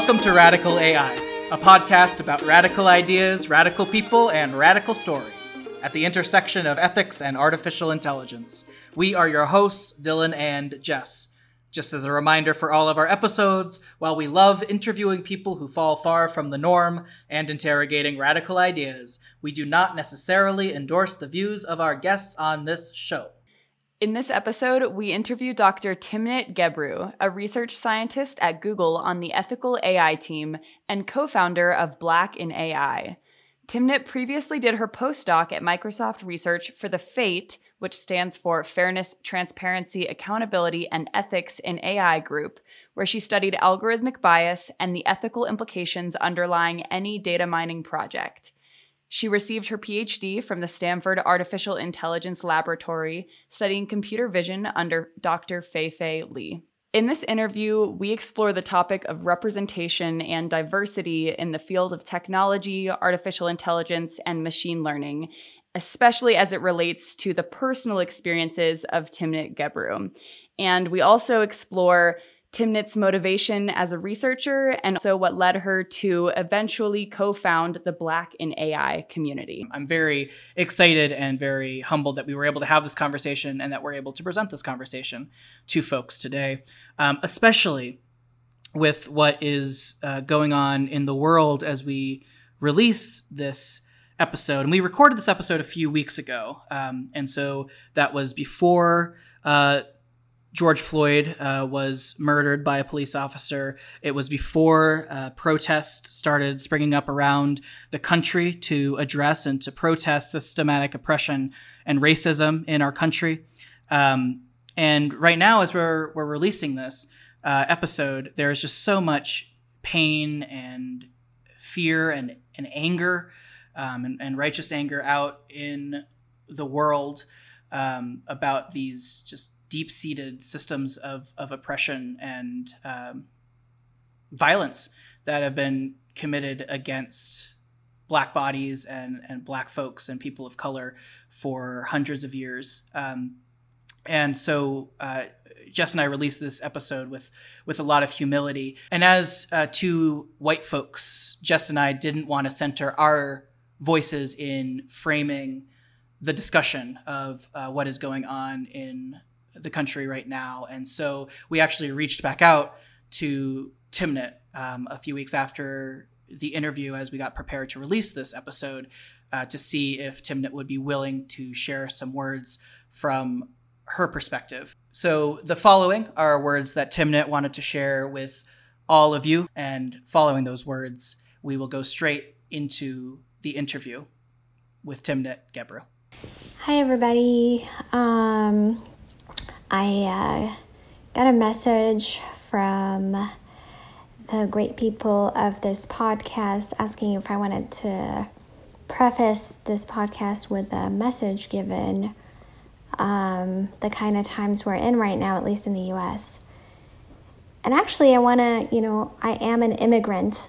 Welcome to Radical AI, a podcast about radical ideas, radical people, and radical stories at the intersection of ethics and artificial intelligence. We are your hosts, Dylan and Jess. Just as a reminder for all of our episodes, while we love interviewing people who fall far from the norm and interrogating radical ideas, we do not necessarily endorse the views of our guests on this show. In this episode, we interview Dr. Timnit Gebru, a research scientist at Google on the ethical AI team and co founder of Black in AI. Timnit previously did her postdoc at Microsoft Research for the FATE, which stands for Fairness, Transparency, Accountability, and Ethics in AI Group, where she studied algorithmic bias and the ethical implications underlying any data mining project. She received her PhD from the Stanford Artificial Intelligence Laboratory, studying computer vision under Dr. Fei-Fei Li. In this interview, we explore the topic of representation and diversity in the field of technology, artificial intelligence, and machine learning, especially as it relates to the personal experiences of Timnit Gebru. And we also explore Timnit's motivation as a researcher and also what led her to eventually co found the Black in AI community. I'm very excited and very humbled that we were able to have this conversation and that we're able to present this conversation to folks today, um, especially with what is uh, going on in the world as we release this episode. And we recorded this episode a few weeks ago. Um, and so that was before. Uh, George Floyd uh, was murdered by a police officer. It was before uh, protests started springing up around the country to address and to protest systematic oppression and racism in our country. Um, and right now, as we're, we're releasing this uh, episode, there is just so much pain and fear and, and anger um, and, and righteous anger out in the world um, about these just deep seated systems of, of oppression and um, violence that have been committed against black bodies and, and black folks and people of color for hundreds of years. Um, and so uh, Jess and I released this episode with with a lot of humility. And as uh, two white folks, Jess and I didn't want to center our voices in framing the discussion of uh, what is going on in the country right now. And so we actually reached back out to Timnit um, a few weeks after the interview as we got prepared to release this episode uh, to see if Timnit would be willing to share some words from her perspective. So the following are words that Timnit wanted to share with all of you. And following those words, we will go straight into the interview with Timnit Gebru. Hi, everybody. Um, I uh, got a message from the great people of this podcast asking if I wanted to preface this podcast with a message given um, the kind of times we're in right now, at least in the US. And actually, I want to, you know, I am an immigrant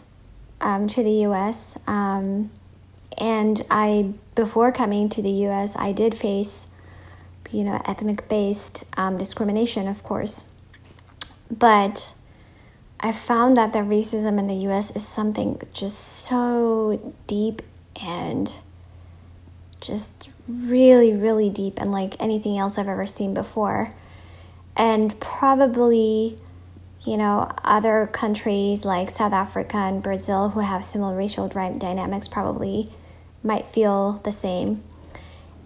um, to the US. Um, and I, before coming to the US, I did face you know, ethnic based um, discrimination, of course. But I found that the racism in the US is something just so deep and just really, really deep, and like anything else I've ever seen before. And probably, you know, other countries like South Africa and Brazil who have similar racial dynamics probably might feel the same.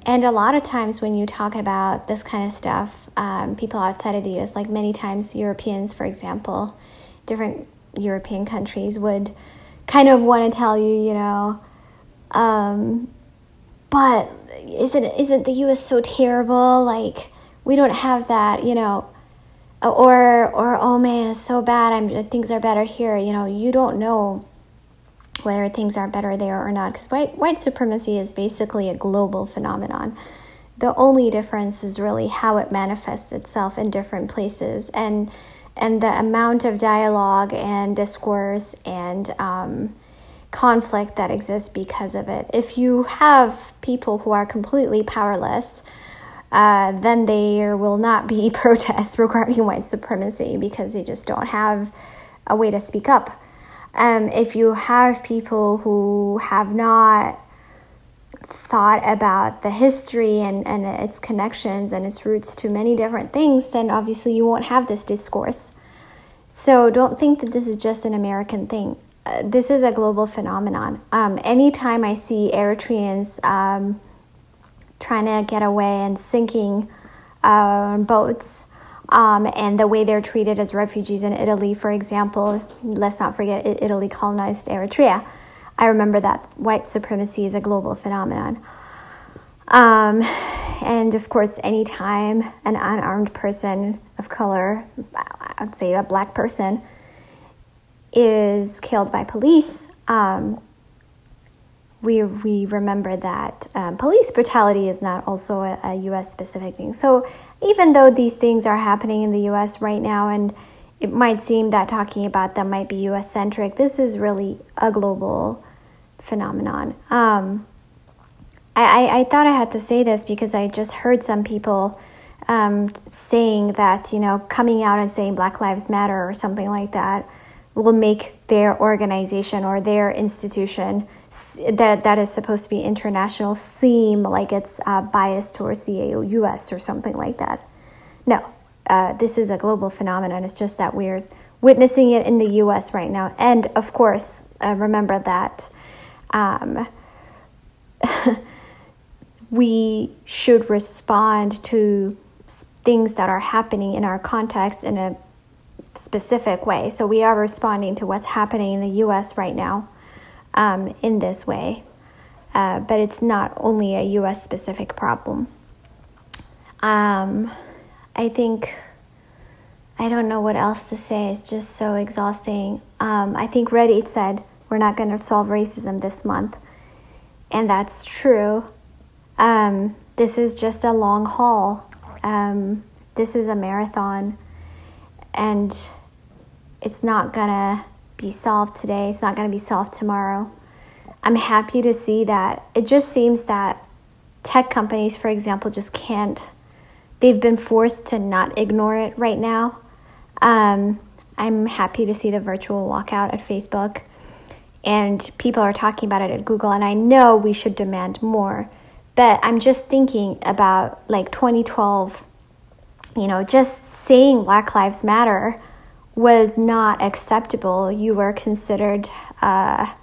And a lot of times when you talk about this kind of stuff, um, people outside of the US, like many times Europeans, for example, different European countries would kind of want to tell you, you know, um, but isn't isn't the U.S. so terrible? Like we don't have that, you know, or or oh man, it's so bad. I'm things are better here. You know, you don't know whether things are better there or not, because white, white supremacy is basically a global phenomenon. The only difference is really how it manifests itself in different places and and the amount of dialogue and discourse and um, conflict that exists because of it. If you have people who are completely powerless, uh, then there will not be protests regarding white supremacy because they just don't have a way to speak up. Um, if you have people who have not thought about the history and, and its connections and its roots to many different things, then obviously you won't have this discourse. So don't think that this is just an American thing. Uh, this is a global phenomenon. Um, anytime I see Eritreans um, trying to get away and sinking uh, boats, um, and the way they're treated as refugees in Italy, for example, let's not forget Italy colonized Eritrea. I remember that white supremacy is a global phenomenon. Um, and of course, anytime an unarmed person of color, I'd say a black person, is killed by police, um, we, we remember that um, police brutality is not also a, a US specific thing. So even though these things are happening in the US right now, and it might seem that talking about them might be US centric, this is really a global phenomenon. Um, I, I, I, thought I had to say this because I just heard some people um, saying that, you know, coming out and saying Black Lives Matter or something like that will make their organization or their institution that, that is supposed to be international seem like it's uh, biased towards the US or something like that. No, uh, this is a global phenomenon. It's just that we're witnessing it in the US right now. And of course, uh, remember that um, we should respond to things that are happening in our context in a specific way. So we are responding to what's happening in the US right now um, in this way. Uh, but it's not only a US specific problem. Um, I think, I don't know what else to say. It's just so exhausting. Um, I think Reddit said, we're not going to solve racism this month. And that's true. Um, this is just a long haul. Um, this is a marathon and it's not gonna be solved today, it's not gonna be solved tomorrow. I'm happy to see that. It just seems that tech companies, for example, just can't, they've been forced to not ignore it right now. Um, I'm happy to see the virtual walkout at Facebook, and people are talking about it at Google, and I know we should demand more. But I'm just thinking about like 2012 you know, just saying Black Lives Matter was not acceptable. You were considered uh,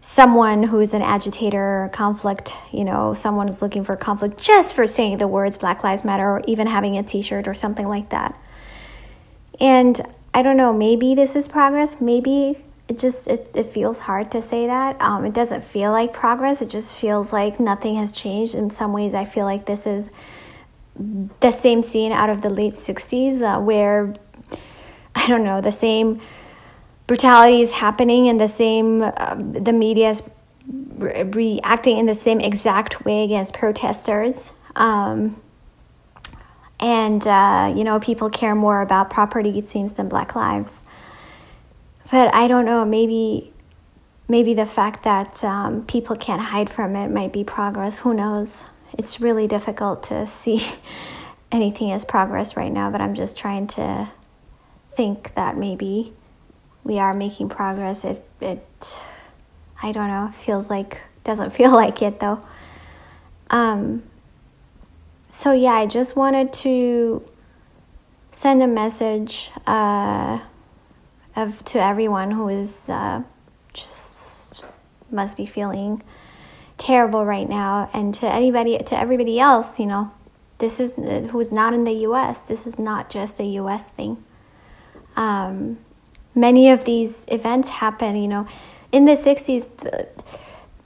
someone who is an agitator conflict, you know, someone who's looking for conflict just for saying the words Black Lives Matter or even having a t shirt or something like that. And I don't know, maybe this is progress. Maybe it just it, it feels hard to say that. Um, it doesn't feel like progress. It just feels like nothing has changed. In some ways, I feel like this is the same scene out of the late 60s uh, where i don't know the same brutality is happening and the same uh, the media is re- reacting in the same exact way against protesters. Um, and uh, you know people care more about property it seems than black lives. But i don't know maybe maybe the fact that um, people can't hide from it might be progress who knows? It's really difficult to see anything as progress right now, but I'm just trying to think that maybe we are making progress. It it I don't know, feels like doesn't feel like it though. Um so yeah, I just wanted to send a message uh, of to everyone who is uh, just must be feeling terrible right now and to anybody to everybody else you know this is who's not in the us this is not just a us thing um, many of these events happen you know. In the 60s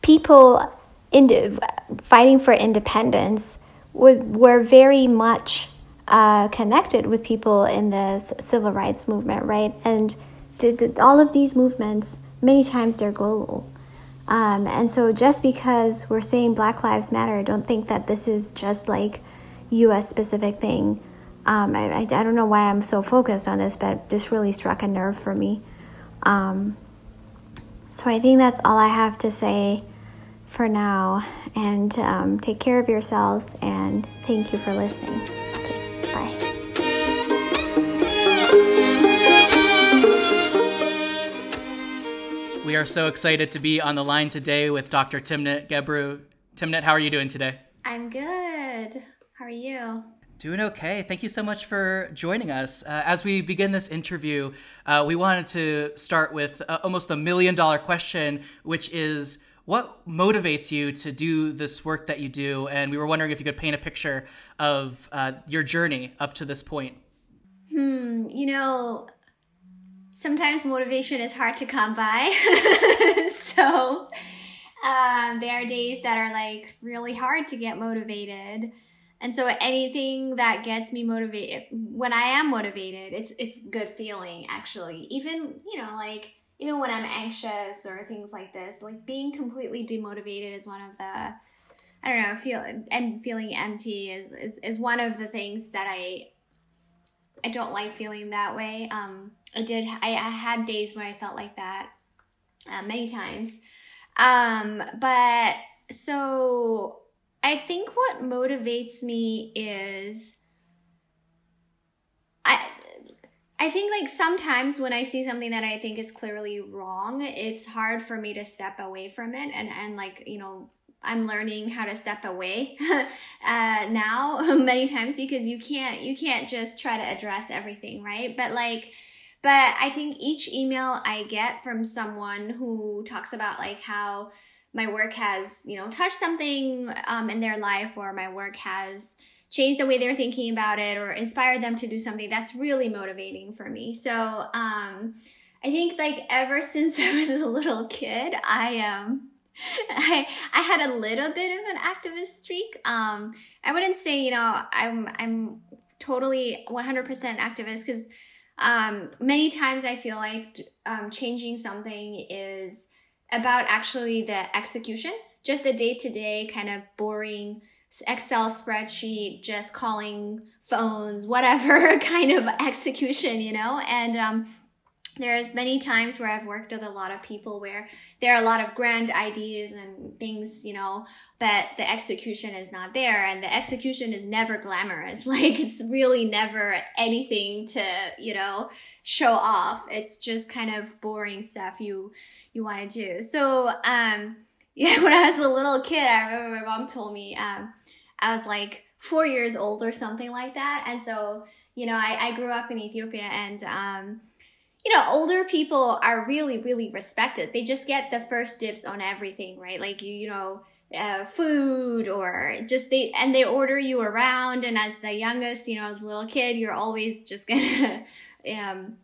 people in fighting for independence were, were very much uh, connected with people in the civil rights movement right? And the, the, all of these movements many times they're global. Um, and so just because we're saying Black Lives Matter, don't think that this is just like US specific thing. Um, I, I, I, don't know why I'm so focused on this, but this really struck a nerve for me. Um, so I think that's all I have to say for now. And um, take care of yourselves, and thank you for listening. Okay, bye. we are so excited to be on the line today with Dr. Timnit Gebru. Timnit, how are you doing today? I'm good. How are you? Doing okay. Thank you so much for joining us. Uh, as we begin this interview, uh, we wanted to start with uh, almost the million dollar question, which is what motivates you to do this work that you do? And we were wondering if you could paint a picture of uh, your journey up to this point. Hmm, you know, sometimes motivation is hard to come by. so um, there are days that are like really hard to get motivated. And so anything that gets me motivated when I am motivated, it's it's good feeling actually. Even, you know, like even when I'm anxious or things like this, like being completely demotivated is one of the I don't know, feel and feeling empty is, is, is one of the things that I I don't like feeling that way. Um, I did. I, I had days where I felt like that uh, many times. Um, but so I think what motivates me is I. I think like sometimes when I see something that I think is clearly wrong, it's hard for me to step away from it and and like you know I'm learning how to step away uh, now many times because you can't you can't just try to address everything, right? But like but I think each email I get from someone who talks about like how my work has, you know, touched something um, in their life or my work has changed the way they're thinking about it or inspired them to do something that's really motivating for me. So, um, I think like ever since I was a little kid, I um I I had a little bit of an activist streak. Um, I wouldn't say you know I'm I'm totally 100% activist because um, many times I feel like um, changing something is about actually the execution, just the day to day kind of boring Excel spreadsheet, just calling phones, whatever kind of execution, you know, and um, there's many times where I've worked with a lot of people where there are a lot of grand ideas and things, you know, but the execution is not there and the execution is never glamorous. Like it's really never anything to, you know, show off. It's just kind of boring stuff you you want to do. So, um yeah, when I was a little kid, I remember my mom told me um I was like 4 years old or something like that. And so, you know, I, I grew up in Ethiopia and um you know, older people are really, really respected. They just get the first dibs on everything, right? Like you, you know, uh, food or just they and they order you around. And as the youngest, you know, as a little kid, you're always just gonna, um,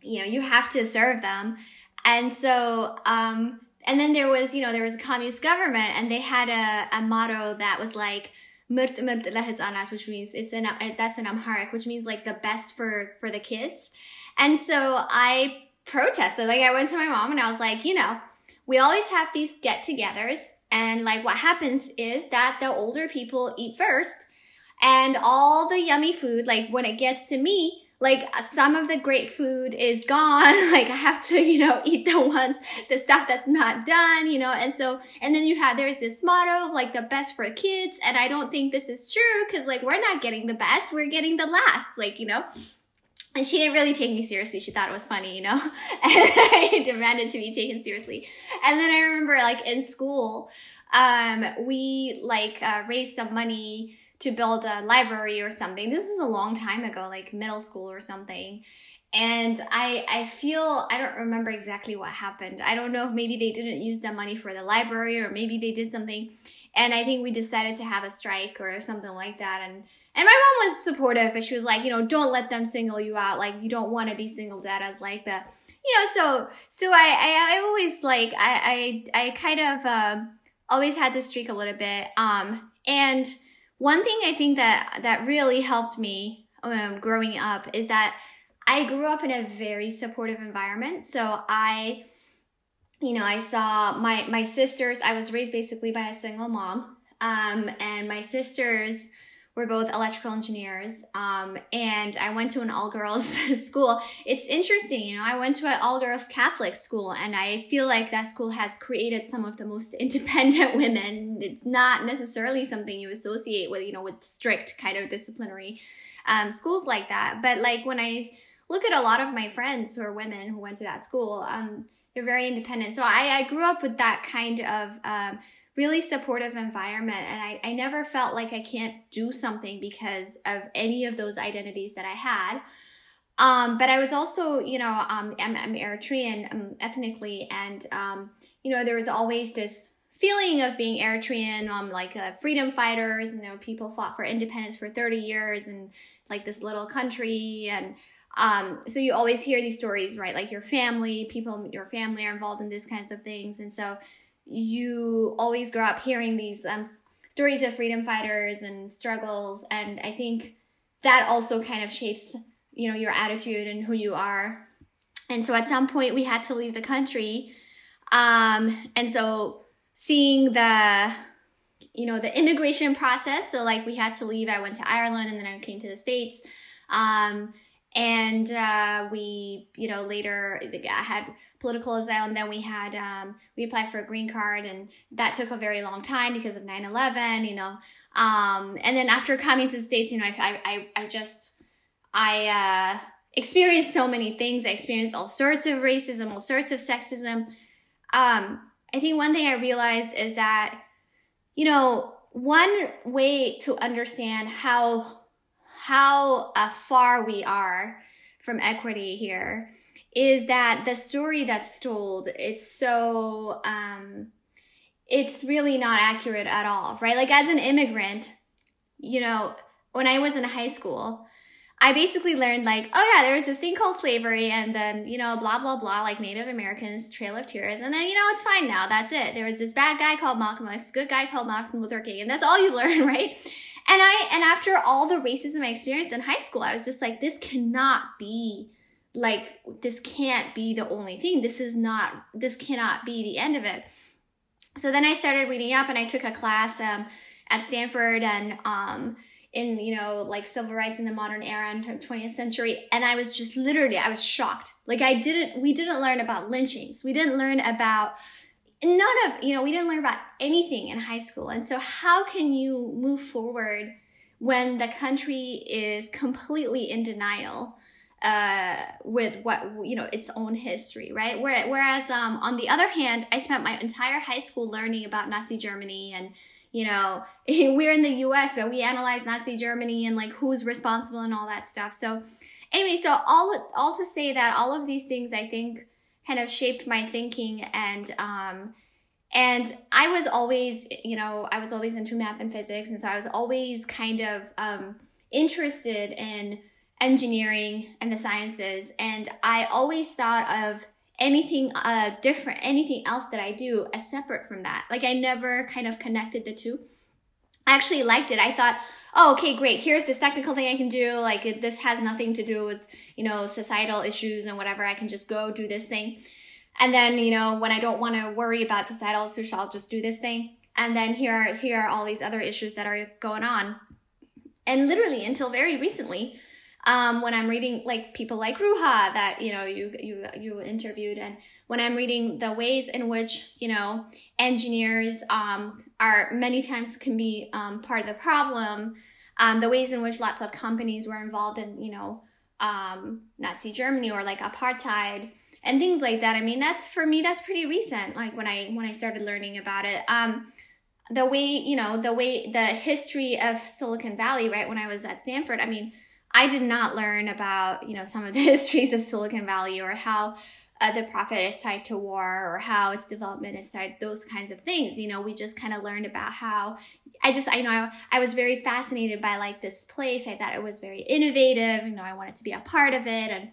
you know, you have to serve them. And so, um, and then there was, you know, there was a communist government, and they had a, a motto that was like which means it's an that's in Amharic, which means like the best for for the kids. And so I protested. Like I went to my mom and I was like, you know, we always have these get-togethers, and like what happens is that the older people eat first, and all the yummy food, like when it gets to me, like some of the great food is gone. like I have to, you know, eat the ones, the stuff that's not done, you know, and so, and then you have, there's this motto like the best for kids. And I don't think this is true because like we're not getting the best, we're getting the last, like, you know, and she didn't really take me seriously. She thought it was funny, you know, and I demanded to be taken seriously. And then I remember like in school, um, we like uh, raised some money to build a library or something. This was a long time ago, like middle school or something. And I I feel I don't remember exactly what happened. I don't know if maybe they didn't use the money for the library or maybe they did something and I think we decided to have a strike or something like that. And and my mom was supportive, but she was like, you know, don't let them single you out. Like you don't want to be singled out as like the, you know. So so I I, I always like I I I kind of um, always had this streak a little bit. Um and one thing I think that that really helped me um, growing up is that I grew up in a very supportive environment. So I you know, I saw my my sisters. I was raised basically by a single mom, um, and my sisters were both electrical engineers. Um, and I went to an all girls school. It's interesting, you know. I went to an all girls Catholic school, and I feel like that school has created some of the most independent women. It's not necessarily something you associate with, you know, with strict kind of disciplinary um, schools like that. But like when I look at a lot of my friends who are women who went to that school, um, you're very independent. So I, I grew up with that kind of um, really supportive environment, and I, I never felt like I can't do something because of any of those identities that I had. Um, but I was also, you know, um, I'm, I'm Eritrean um, ethnically, and um, you know, there was always this feeling of being Eritrean, um, like uh, freedom fighters. You know, people fought for independence for 30 years, and like this little country, and um, so you always hear these stories, right? Like your family, people, your family are involved in these kinds of things, and so you always grow up hearing these um, stories of freedom fighters and struggles, and I think that also kind of shapes you know your attitude and who you are. And so at some point we had to leave the country. Um, and so seeing the you know the immigration process so like we had to leave i went to ireland and then i came to the states. Um, and uh, we you know later I had political asylum then we had um, we applied for a green card and that took a very long time because of 9-11 you know um, and then after coming to the states you know i, I, I just I uh, experienced so many things. I experienced all sorts of racism, all sorts of sexism. Um, I think one thing I realized is that, you know, one way to understand how how uh, far we are from equity here is that the story that's told it's so um, it's really not accurate at all, right? Like as an immigrant, you know, when I was in high school, I basically learned like, oh yeah, there was this thing called slavery, and then you know, blah blah blah, like Native Americans, Trail of Tears, and then you know, it's fine now. That's it. There was this bad guy called Malcolm X, good guy called malcolm Luther King, and that's all you learn, right? And I and after all the racism I experienced in high school, I was just like, this cannot be like this can't be the only thing. This is not. This cannot be the end of it. So then I started reading up, and I took a class um, at Stanford, and um, in you know like civil rights in the modern era and 20th century and i was just literally i was shocked like i didn't we didn't learn about lynchings we didn't learn about none of you know we didn't learn about anything in high school and so how can you move forward when the country is completely in denial uh, with what you know its own history, right? Whereas um, on the other hand, I spent my entire high school learning about Nazi Germany and you know, we're in the US where we analyze Nazi Germany and like who's responsible and all that stuff. So anyway, so all all to say that all of these things I think kind of shaped my thinking and um and I was always, you know, I was always into math and physics and so I was always kind of um interested in engineering and the sciences and I always thought of anything uh, different, anything else that I do as separate from that. Like I never kind of connected the two. I actually liked it. I thought, oh, okay, great. Here's this technical thing I can do. Like it, this has nothing to do with, you know, societal issues and whatever. I can just go do this thing. And then, you know, when I don't want to worry about societal issues, I'll just do this thing. And then here here are all these other issues that are going on. And literally until very recently, um, when I'm reading like people like Ruha that you know you you you interviewed, and when I'm reading the ways in which you know engineers um, are many times can be um, part of the problem, um, the ways in which lots of companies were involved in you know um, Nazi Germany or like apartheid and things like that. I mean, that's for me that's pretty recent. Like when I when I started learning about it. Um, the way you know the way the history of Silicon Valley, right? When I was at Stanford, I mean I did not learn about, you know, some of the histories of Silicon Valley or how uh, the profit is tied to war or how its development is tied those kinds of things. You know we just kind of learned about how i just i know I, I, was very fascinated by like this place. I thought it was very innovative. You know i wanted to be a part of it. And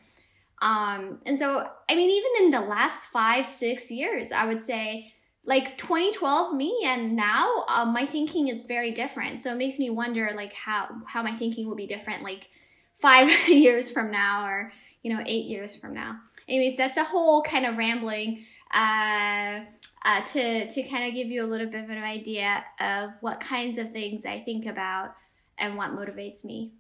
um and so i mean even in the last five six years i would say like 2012 me and now um, my thinking is very different. So it makes me wonder like how how my thinking will be different like five years from now or you know eight years from now. Anyways that's a whole kind of rambling uh, uh, to to kind of give you a little bit of an idea of what kinds of things i think about and what motivates me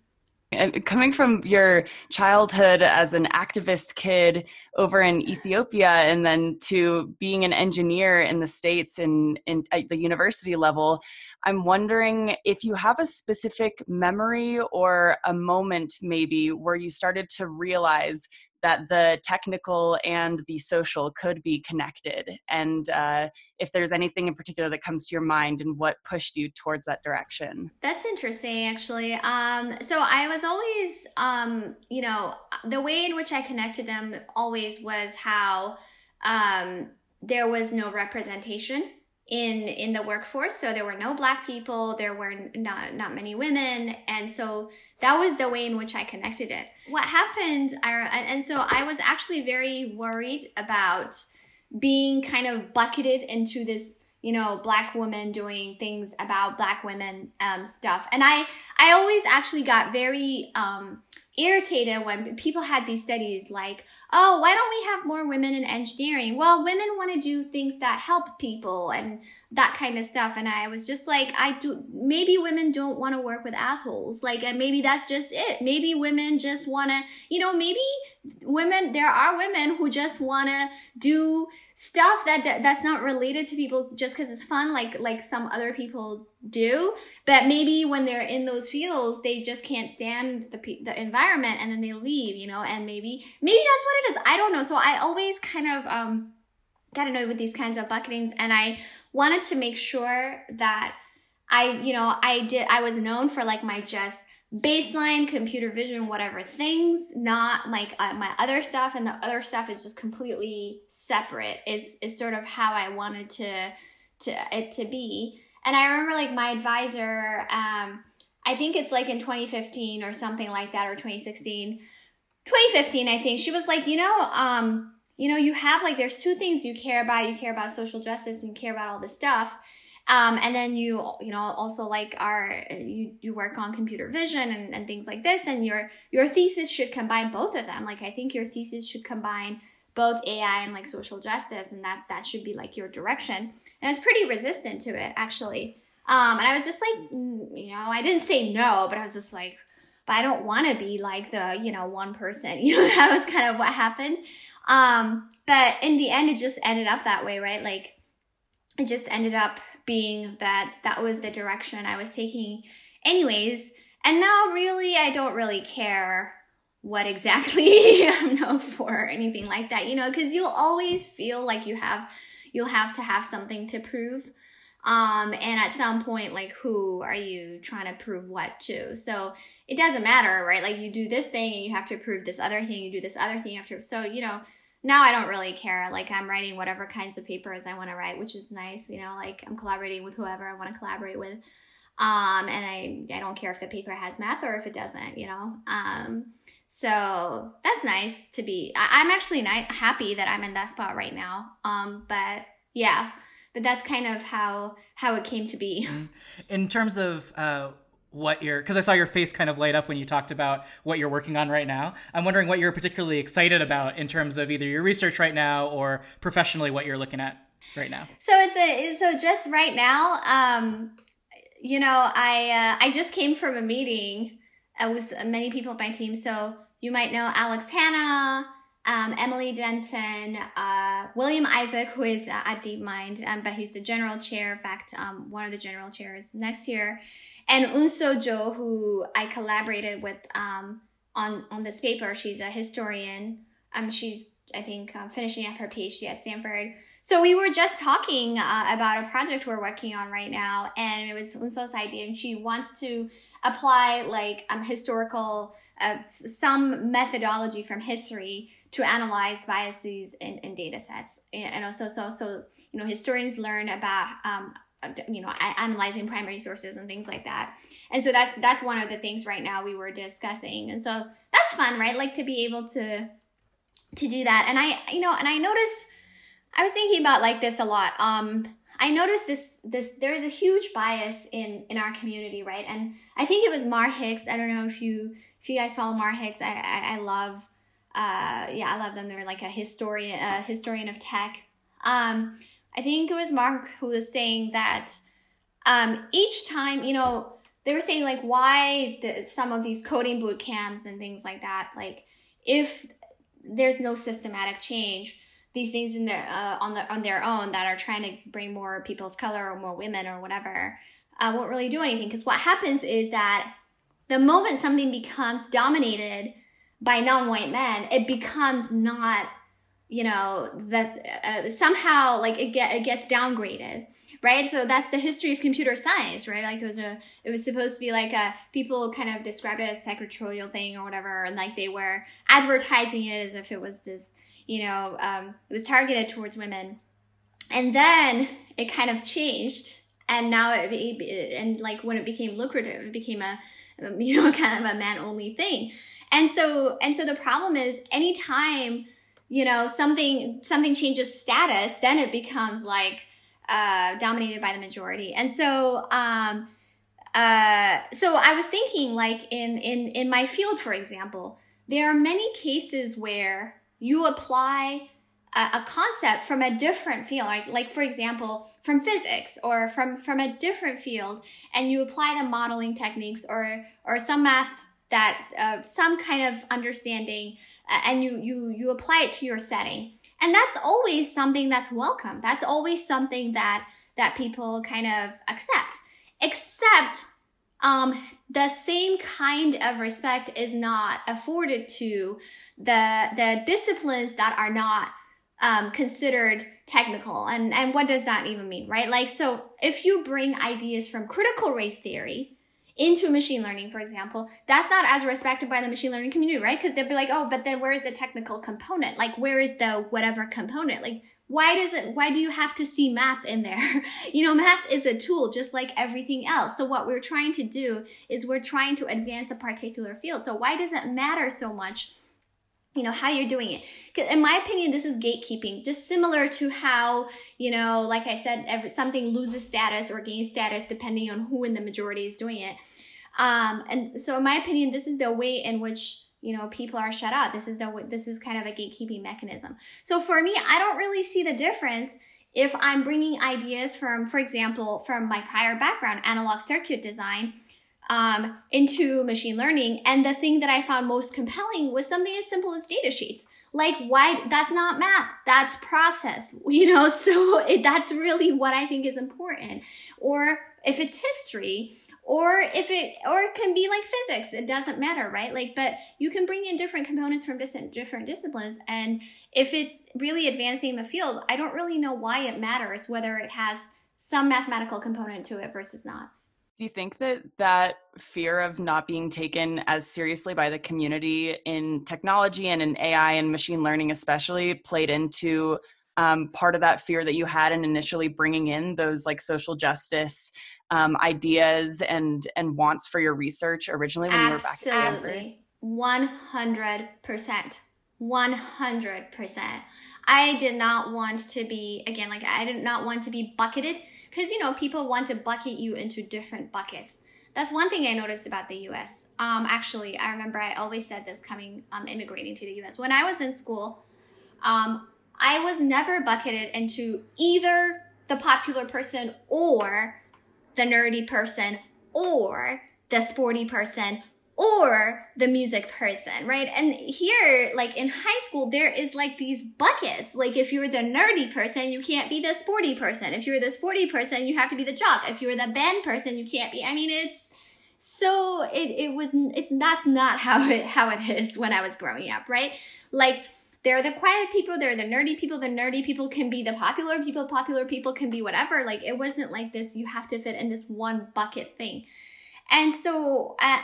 coming from your childhood as an activist kid over in Ethiopia and then to being an engineer in the States in, in at the university level, I'm wondering if you have a specific memory or a moment maybe where you started to realize that the technical and the social could be connected. And uh, if there's anything in particular that comes to your mind and what pushed you towards that direction. That's interesting, actually. Um, so I was always, um, you know, the way in which I connected them always was how um, there was no representation in in the workforce so there were no black people there were not not many women and so that was the way in which i connected it. What happened and so i was actually very worried about being kind of bucketed into this you know black woman doing things about black women um, stuff. And i i always actually got very um irritated when people had these studies like, oh, why don't we have more women in engineering? Well, women want to do things that help people and that kind of stuff. And I was just like, I do, maybe women don't want to work with assholes. Like, and maybe that's just it. Maybe women just want to, you know, maybe women, there are women who just want to do stuff that that's not related to people just because it's fun like like some other people do but maybe when they're in those fields they just can't stand the the environment and then they leave you know and maybe maybe that's what it is i don't know. So i always kind of um got annoyed with these kinds of bucketings and i wanted to make sure that i you know i did i was known for like my just baseline computer vision whatever things not like uh, my other stuff and the other stuff is just completely separate is is sort of how i wanted to to it to be. And i remember like my advisor um i think it's like in 2015 or something like that or 2016 2015 i think she was like you know um you know you have like there's two things you care about. You care about social justice and you care about all this stuff. Um, and then you you know also like are you you work on computer vision and, and things like this and your your thesis should combine both of them. Like i think your thesis should combine both ai and like social justice and that that should be like your direction. And i was pretty resistant to it actually. Um, and i was just like mm, you know i didn't say no but i was just like but i don't want to be like the you know one person you know that was kind of what happened um, but in the end it just ended up that way right like it just ended up being that that was the direction I was taking, anyways. And now, really, I don't really care what exactly I'm known for or anything like that, you know, because you'll always feel like you have you'll have to have something to prove. Um, and at some point, like, who are you trying to prove what to? So it doesn't matter, right? Like, you do this thing and you have to prove this other thing, you do this other thing after. So, you know, now I don't really care. Like I'm writing whatever kinds of papers I want to write, which is nice. You know, like I'm collaborating with whoever I want to collaborate with. Um, and I, I don't care if the paper has math or if it doesn't, you know. Um, so that's nice to be. I, am actually not happy that I'm in that spot right now. Um, but yeah, but that's kind of how how it came to be. Mm-hmm. In terms of uh, what you're because I saw your face kind of light up when you talked about what you're working on right now. I'm wondering what you're particularly excited about in terms of either your research right now or professionally what you're looking at right now. So it's a so just right now, um, you know, I uh, I just came from a meeting uh, with many people on my team. So you might know Alex Hanna, um, Emily Denton, uh, William Isaac, who is uh, at DeepMind, um, but he's the general chair. In fact, um, one of the general chairs next year and Eun Seo Jo, who I collaborated with um, on on this paper. She's a historian. Um, she's I think um, finishing up her PhD at Stanford. So we were just talking uh, about a project we're working on right now, and it was Eun Seo's idea, and she wants to apply like historical uh, some methodology from history to analyze biases in, in data sets. And also so so you know historians learn about um, you know analyzing primary sources and things like that. And so that's that's one of the things right now we were discussing. And so that's fun right? Like to be able to to do that. And i you know and i noticed i was thinking about like this a lot. Um i noticed this this there's a huge bias in in our community right? And i think it was mar hicks. I don't know if you if you guys follow mar hicks. I i, I love uh yeah i love them. They're like a historian a historian of tech. Um I think it was Mar who was saying that um, each time, you know, they were saying like why the, some of these coding boot camps and things like that, like if there's no systematic change, these things in their uh, on the on their own that are trying to bring more people of color or more women or whatever uh, won't really do anything. Because what happens is that the moment something becomes dominated by non-white men, it becomes not, you know, that uh, somehow like it get it gets downgraded right? So that's the history of computer science right? Like it was a it was supposed to be like a people kind of described it as secretarial thing or whatever and like they were advertising it as if it was this you know um, it was targeted towards women. And then it kind of changed and now it, and like when it became lucrative it became a you know kind of a man only thing and so and so the problem is anytime you know something something changes status then it becomes like uh, dominated by the majority. And so um uh so i was thinking like in in in my field for example there are many cases where you apply a, a concept from a different field like like for example from physics or from from a different field and you apply the modeling techniques or or some math that uh, some kind of understanding uh, and you you you apply it to your setting. And that's always something that's welcome. That's always something that that people kind of accept. Except um, the same kind of respect is not afforded to the the disciplines that are not um, considered technical. And and what does that even mean right? Like so if you bring ideas from critical race theory into machine learning for example that's not as respected by the machine learning community right? Because they'll be like oh but then where is the technical component? Like where is the whatever component? Like why does it why do you have to see math in there? You know math is a tool just like everything else. So what we're trying to do is we're trying to advance a particular field. So why does it matter so much you know how you're doing it. Because in my opinion this is gatekeeping just similar to how you know like i said every, something loses status or gains status depending on who in the majority is doing it. Um, and so in my opinion this is the way in which you know people are shut out. This is the this is kind of a gatekeeping mechanism. So for me i don't really see the difference if i'm bringing ideas from for example from my prior background analog circuit design um, into machine learning. And the thing that I found most compelling was something as simple as data sheets. Like, why? That's not math. That's process. You know, so it, that's really what I think is important. Or if it's history, or if it or it can be like physics it doesn't matter right like but you can bring in different components from different different disciplines and if it's really advancing the field i don't really know why it matters whether it has some mathematical component to it versus not do you think that that fear of not being taken as seriously by the community in technology and in AI and machine learning, especially, played into um, part of that fear that you had in initially bringing in those like social justice um, ideas and and wants for your research originally when Absolutely. you were back at Stanford? One hundred percent. 100%. I did not want to be, again, like I did not want to be bucketed because you know people want to bucket you into different buckets. That's one thing i noticed about the us um, actually i remember i always said this coming um, immigrating to the us when i was in school um, i was never bucketed into either the popular person or the nerdy person or the sporty person or the music person, right? And here, like in high school, there is like these buckets. Like if you're the nerdy person, you can't be the sporty person. If you're the sporty person, you have to be the jock. If you're the band person, you can't be. I mean, it's so it it was it's that's not how it how it is when I was growing up, right? Like there are the quiet people, there are the nerdy people. The nerdy people can be the popular people. Popular people can be whatever. Like it wasn't like this. You have to fit in this one bucket thing. And so, uh,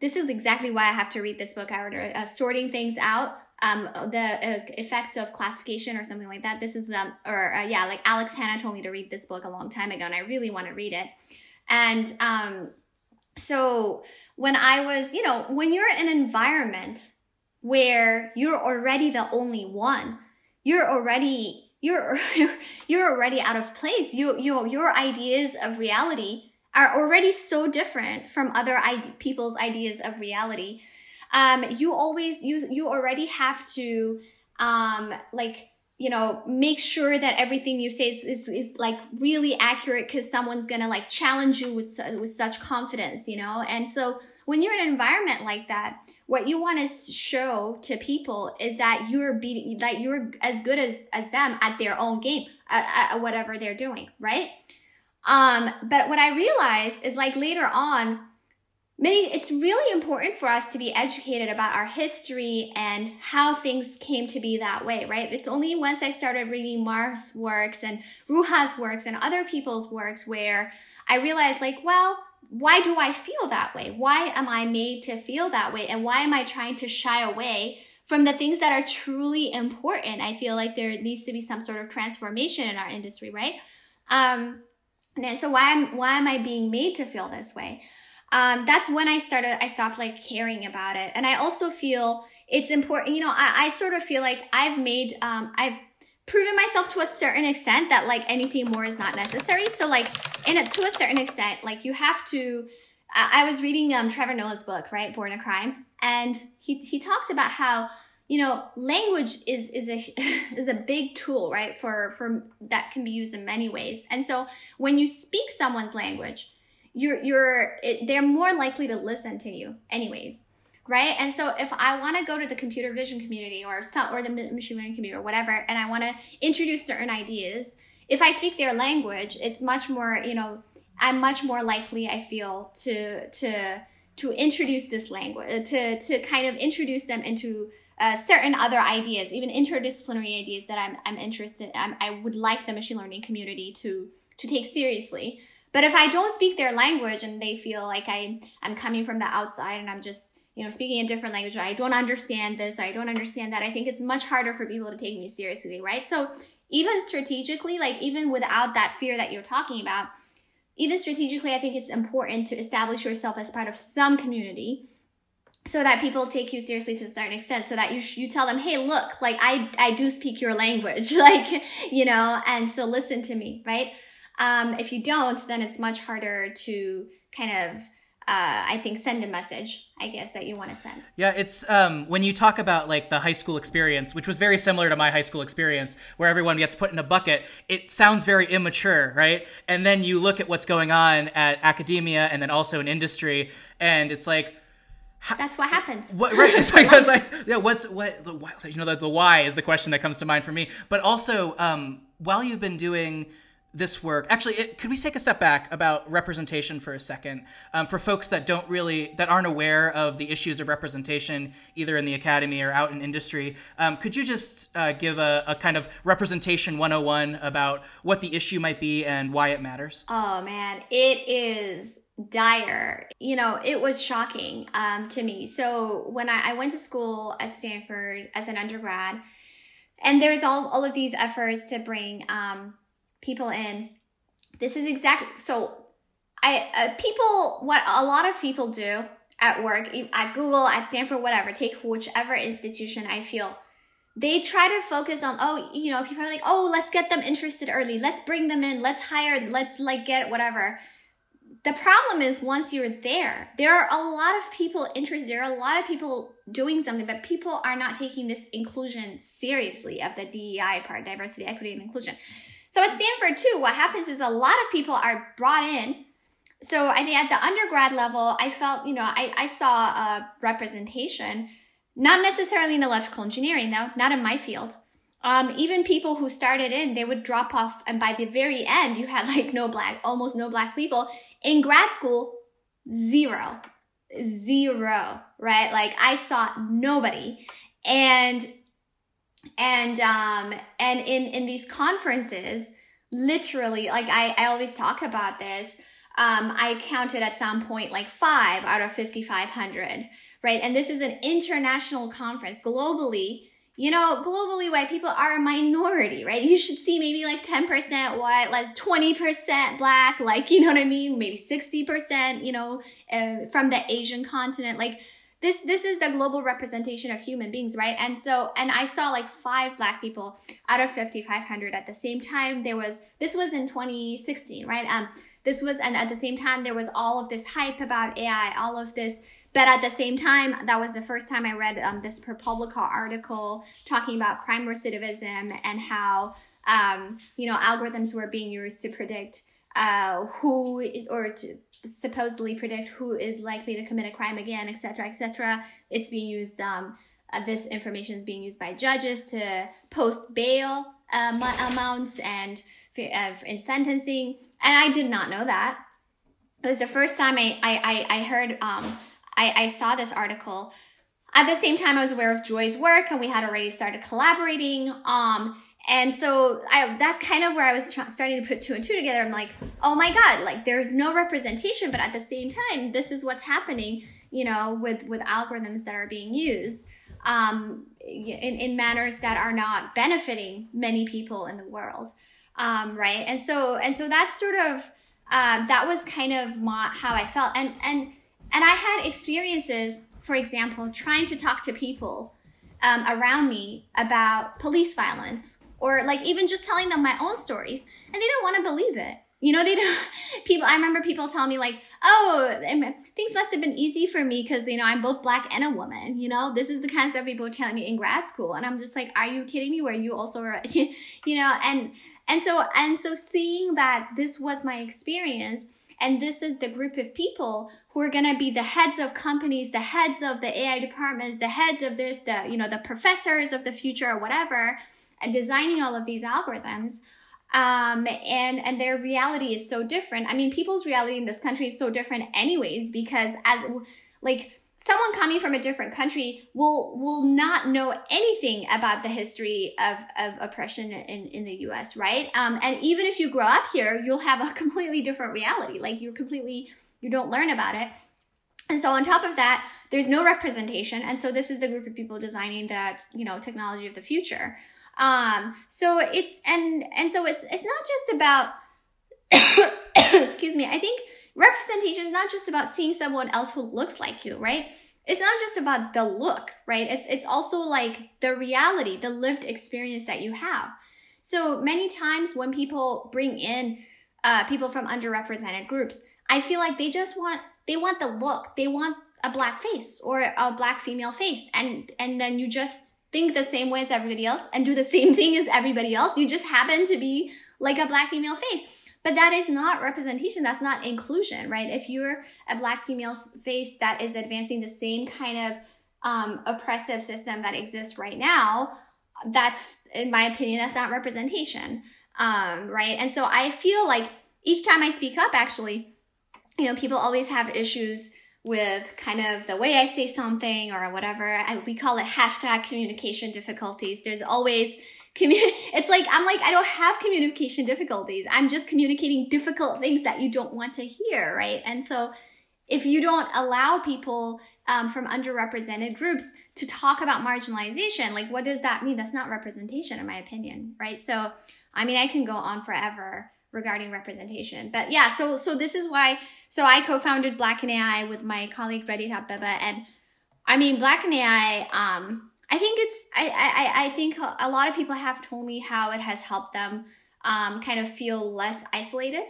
this is exactly why I have to read this book. I ordered uh, sorting things out. Um, the uh, effects of classification or something like that. This is um, or uh, yeah, like Alex Hanna told me to read this book a long time ago, and I really want to read it. And um, so when I was, you know, when you're in an environment where you're already the only one, you're already you're you're already out of place. You you your ideas of reality are already so different from other ide- people's ideas of reality. Um, you always you you already have to um, like you know make sure that everything you say is, is, is like really accurate because someone's gonna like challenge you with with such confidence you know? And so when you're in an environment like that what you want to show to people is that you're beating that you're as good as as them at their own game at, at whatever they're doing right um, but what I realized is like later on, many it's really important for us to be educated about our history and how things came to be that way right? It's only once i started reading mar's works and ruha's works and other people's works where i realized like well why do i feel that way? Why am i made to feel that way? And why am i trying to shy away from the things that are truly important? I feel like there needs to be some sort of transformation in our industry right? Um so why am why am i being made to feel this way um, that's when I started, I stopped like caring about it. And I also feel it's important, you know, I, I sort of feel like I've made, um, I've proven myself to a certain extent that like anything more is not necessary. So like in a, to a certain extent, like you have to, I, I was reading um, Trevor Noah's book, right? Born a Crime. And he, he talks about how, you know, language is, is a, is a big tool, right? For, for that can be used in many ways. And so when you speak someone's language, you're you're it, they're more likely to listen to you anyways right and so if i want to go to the computer vision community or some or the machine learning community or whatever and i want to introduce certain ideas if i speak their language it's much more you know i'm much more likely i feel to to to introduce this language to to kind of introduce them into uh, certain other ideas even interdisciplinary ideas that i'm, I'm interested I'm, i would like the machine learning community to to take seriously but if I don't speak their language and they feel like I I'm coming from the outside and I'm just you know speaking a different language, I don't understand this, I don't understand that. I think it's much harder for people to take me seriously, right? So even strategically, like even without that fear that you're talking about, even strategically, I think it's important to establish yourself as part of some community so that people take you seriously to a certain extent so that you you tell them hey look like i i do speak your language like you know and so listen to me right? Um, if you don't, then it's much harder to kind of, uh, I think, send a message, I guess, that you want to send. Yeah, it's um, when you talk about like the high school experience, which was very similar to my high school experience, where everyone gets put in a bucket, it sounds very immature, right? And then you look at what's going on at academia and then also in industry, and it's like, that's what happens. What, right? It's like, it's like, yeah. What's what? The, you know, the, the why is the question that comes to mind for me. But also, um, while you've been doing this work. Actually it, could we take a step back about representation for a second? Um, for folks that don't really that aren't aware of the issues of representation either in the academy or out in industry um, could you just uh, give a, a, kind of representation 101 about what the issue might be and why it matters? Oh man it is dire. You know it was shocking um, to me. So when I, I went to school at stanford as an undergrad and there's all, all of these efforts to bring um, people in. This is exactly so. I uh, people what a lot of people do at work at Google at Stanford whatever take whichever institution I feel they try to focus on oh you know people are like oh let's get them interested early let's bring them in let's hire let's like get whatever the problem is once you're there there are a lot of people interested there are a lot of people doing something but people are not taking this inclusion seriously of the DEI part diversity equity and inclusion so at Stanford too, what happens is a lot of people are brought in. So I think at the undergrad level, I felt, you know, I, I saw a representation, not necessarily in electrical engineering though, not in my field. Um, even people who started in, they would drop off, and by the very end, you had like no black, almost no black people. In grad school, zero, zero, right? Like I saw nobody. And and um and in in these conferences literally like i i always talk about this um i counted at some point like five out of 5500 right? And this is an international conference globally. You know globally white people are a minority right? You should see maybe like 10% white like 20% black like you know what i mean? Maybe 60% you know uh, from the asian continent. Like this this is the global representation of human beings right? And so and i saw like five black people out of 5500 at the same time. There was this was in 2016 right? Um this was and at the same time there was all of this hype about ai all of this. But at the same time that was the first time i read um, this ProPublica article talking about crime recidivism and how um, you know algorithms were being used to predict uh, who or to supposedly predict who is likely to commit a crime again, etc., etc. It's being used. Um, uh, this information is being used by judges to post bail uh, amounts and uh, in sentencing. And I did not know that. it was the first time I I I, heard um I, I saw this article. At the same time, I was aware of Joy's work, and we had already started collaborating. Um, and so I, that's kind of where I was starting to put two and two together. I'm like, oh my god, like there's no representation, but at the same time, this is what's happening. You know, with with algorithms that are being used um, in in manners that are not benefiting many people in the world, um, right? And so and so that's sort of um, that was kind of my, how I felt. And, and, and I had experiences, for example, trying to talk to people um, around me about police violence or like even just telling them my own stories and they don't want to believe it. You know, they don't, people, I remember people telling me like, oh, things must have been easy for me because, you know, I'm both black and a woman, you know, this is the kind of stuff people were telling me in grad school. And I'm just like, are you kidding me? Where you also are, you know, and, and so and so seeing that this was my experience and this is the group of people who are going to be the heads of companies the heads of the ai departments the heads of this the you know the professors of the future or whatever designing all of these algorithms um, and and their reality is so different i mean people's reality in this country is so different anyways because as like someone coming from a different country will will not know anything about the history of, of oppression in, in the US, right? Um, and even if you grow up here, you'll have a completely different reality. Like you're completely you don't learn about it. And so on top of that, there's no representation. And so this is the group of people designing that, you know, technology of the future. Um, so it's and and so it's it's not just about excuse me, I think representation is not just about seeing someone else who looks like you, right? It's not just about the look, right? It's it's also like the reality, the lived experience that you have. So many times when people bring in uh, people from underrepresented groups, I feel like they just want they want the look, they want a black face or a black female face, and and then you just think the same way as everybody else and do the same thing as everybody else. You just happen to be like a black female face. But that is not representation. That's not inclusion, right? If you're a black female face that is advancing the same kind of um, oppressive system that exists right now, that's, in my opinion, that's not representation, um, right? And so I feel like each time I speak up, actually, you know, people always have issues with kind of the way I say something or whatever. I, we call it hashtag communication difficulties. There's always commu- it's like I'm like I don't have communication difficulties. I'm just communicating difficult things that you don't want to hear, right? And so if you don't allow people um, from underrepresented groups to talk about marginalization, like what does that mean? That's not representation, in my opinion, right? So, I mean, I can go on forever regarding representation, but yeah. So, so this is why. So I co-founded Black in AI with my colleague Rediet Abebe, and I mean, Black in AI. Um, I think it's I, I I think a lot of people have told me how it has helped them um, kind of feel less isolated.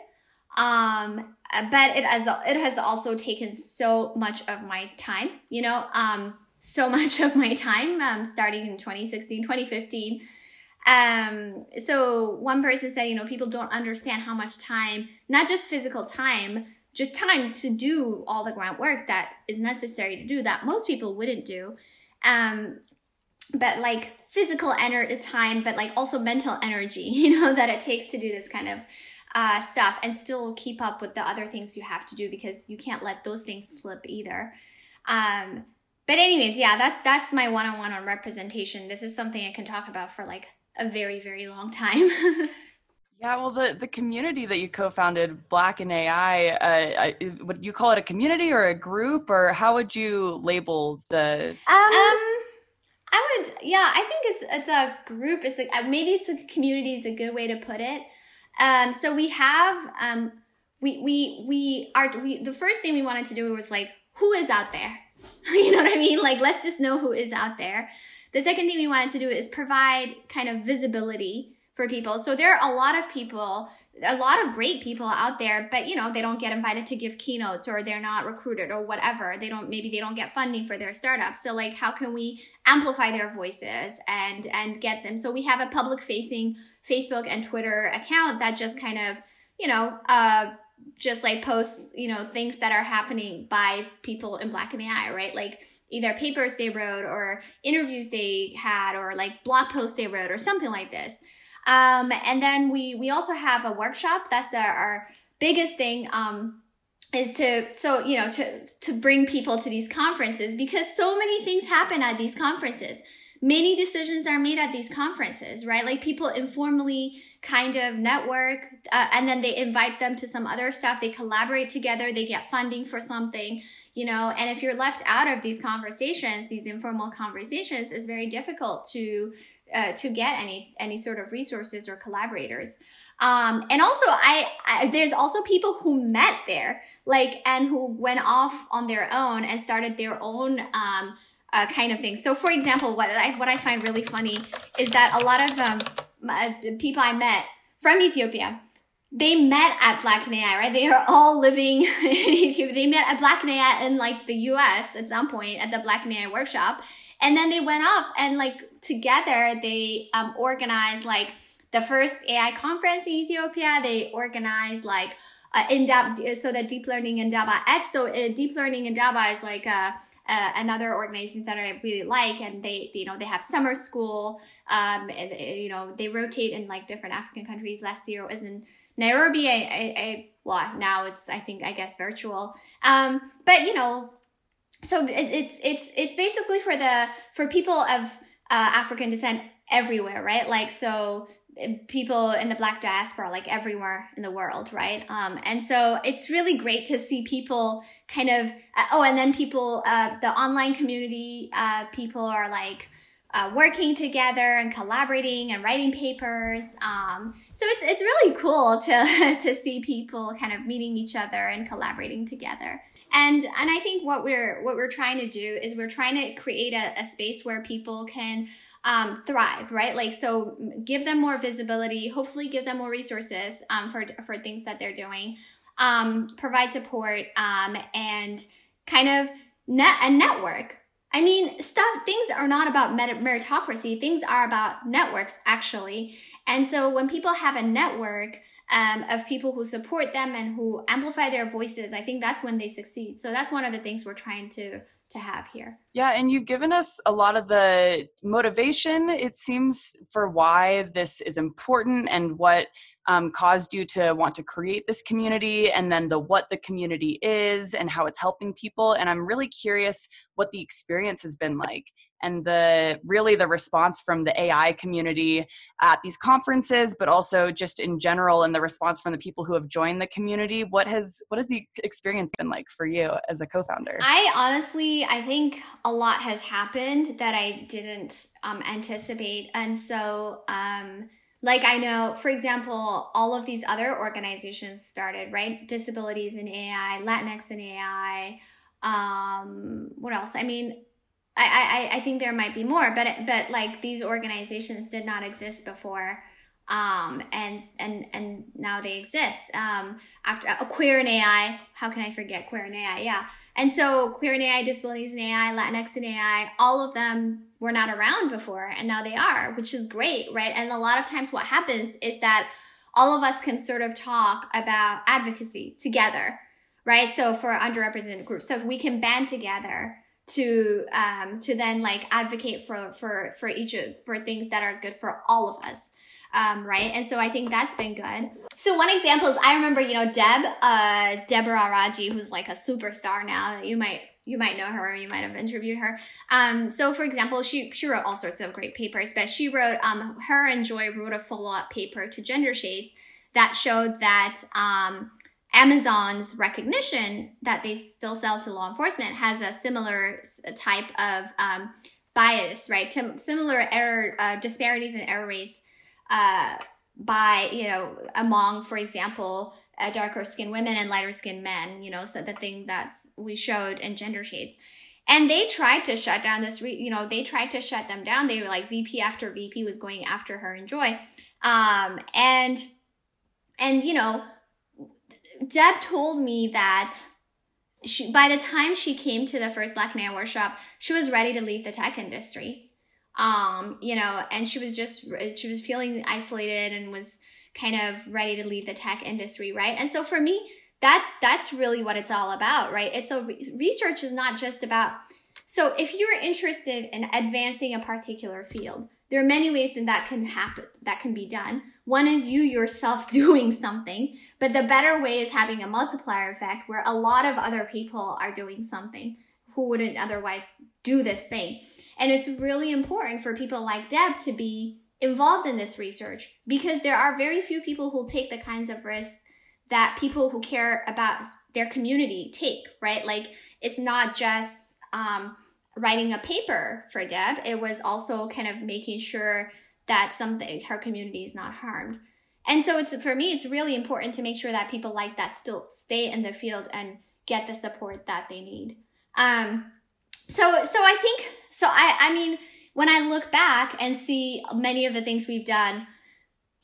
Um, but it has it has also taken so much of my time, you know, um, so much of my time, um, starting in 2016, 2015. Um, so one person said, you know, people don't understand how much time, not just physical time, just time to do all the groundwork that is necessary to do that most people wouldn't do. Um, but like physical energy time but like also mental energy you know that it takes to do this kind of uh, stuff and still keep up with the other things you have to do because you can't let those things slip either um, but anyways yeah that's that's my one-on-one on representation this is something i can talk about for like a very very long time Yeah, well, the, the community that you co-founded, Black in AI, uh, would you call it a community or a group, or how would you label the? Um, um I would, yeah, I think it's it's a group. It's like maybe it's a community is a good way to put it. Um, so we have um, we we we are we the first thing we wanted to do was like who is out there, you know what I mean? Like let's just know who is out there. The second thing we wanted to do is provide kind of visibility for people. So there are a lot of people a lot of great people out there but you know they don't get invited to give keynotes or they're not recruited or whatever. They don't maybe they don't get funding for their startups so like how can we amplify their voices and and get them? So we have a public facing facebook and twitter account that just kind of you know uh just like posts you know things that are happening by people in black in ai right? Like either papers they wrote or interviews they had or like blog posts they wrote or something like this. Um, and then we we also have a workshop. That's the, our biggest thing. Um, is to so you know to to bring people to these conferences because so many things happen at these conferences. Many decisions are made at these conferences right? Like people informally kind of network uh, and then they invite them to some other stuff. They collaborate together. They get funding for something you know and if you're left out of these conversations these informal conversations it's very difficult to uh, to get any any sort of resources or collaborators. Um, and also I, I there's also people who met there like and who went off on their own and started their own um, uh, kind of thing. So for example what i what i find really funny is that a lot of um, the people i met from ethiopia they met at Black in AI, right? They are all living. They met at Black in AI in like the US at some point at the Black in AI workshop. And then they went off and like together they um, organized like the first AI conference in Ethiopia. They organized like uh, Indaba, so the deep learning in Indaba X. So uh, deep learning in Indaba is like uh, uh, another organization that I really like, and they, you know, they have summer school. Um, and, you know, they rotate in like different African countries. Last year was in Nairobi. I, I, well, now it's I think I guess virtual. Um, but you know, so it, it's it's it's basically for the for people of uh, African descent everywhere, right? Like so people in the black diaspora like everywhere in the world right um, and so it's really great to see people kind of uh, oh and then people uh, the online community uh, people are like uh, working together and collaborating and writing papers. Um, so it's it's really cool to to see people kind of meeting each other and collaborating together. And and I think what we're what we're trying to do is we're trying to create a, a space where people can um, thrive, right? Like so, give them more visibility. Hopefully, give them more resources um, for for things that they're doing. Um, provide support um, and kind of net a network I mean, stuff, things are not about meritocracy. Things are about networks, actually. And so when people have a network um, of people who support them and who amplify their voices, I think that's when they succeed. So that's one of the things we're trying to to have here. Yeah, and you've given us a lot of the motivation, it seems, for why this is important and what um, caused you to want to create this community, and then the what the community is and how it's helping people. And I'm really curious what the experience has been like and the really the response from the AI community at these conferences, but also just in general and the response from the people who have joined the community. What has what has the experience been like for you as a co-founder? I honestly, I think a lot has happened that I didn't um, anticipate, and so. Um, like I know, for example, all of these other organizations started, right? Disabilities in AI, Latinx in AI. Um, what else? I mean, I, I, I think there might be more, but but like these organizations did not exist before, um, and and and now they exist. Um, after uh, queer and AI, how can I forget queer and AI? Yeah, and so queer and AI, disabilities and AI, Latinx and AI, all of them were not around before, and now they are, which is great, right? And a lot of times, what happens is that all of us can sort of talk about advocacy together, right? So for underrepresented groups, so if we can band together to um, to then like advocate for for for each of for things that are good for all of us um, right? And so i think that's been good. So one example is i remember you know deb uh, deborah raji who's like a superstar now. You might you might know her or you might have interviewed her. Um, so for example she she wrote all sorts of great papers but she wrote um, her and joy wrote a follow-up paper to gender shades that showed that um, Amazon's Rekognition that they still sell to law enforcement has a similar type of um, bias, right? To similar error uh, disparities in error rates uh, by you know among, for example, uh, darker skinned women and lighter skinned men. You know, so the thing that's we showed in gender shades. And they tried to shut down this, re- you know, they tried to shut them down. They were like VP after VP was going after her and Joy, um, and and you know Deb told me that she, by the time she came to the first Black AI workshop, she was ready to leave the tech industry. Um, you know, and she was just she was feeling isolated and was kind of ready to leave the tech industry, right? And so for me, that's that's really what it's all about, right? It's a research is not just about So if you're interested in advancing a particular field, there are many ways that that can happen, that can be done. One is you yourself doing something, but the better way is having a multiplier effect where a lot of other people are doing something who wouldn't otherwise do this thing. And it's really important for people like Deb to be involved in this research because there are very few people who take the kinds of risks that people who care about their community take, right? Like it's not just um, writing a paper for Deb, it was also kind of making sure that something her community is not harmed. And so it's for me, it's really important to make sure that people like that still stay in the field and get the support that they need. Um, so so I think so I I mean when I look back and see many of the things we've done,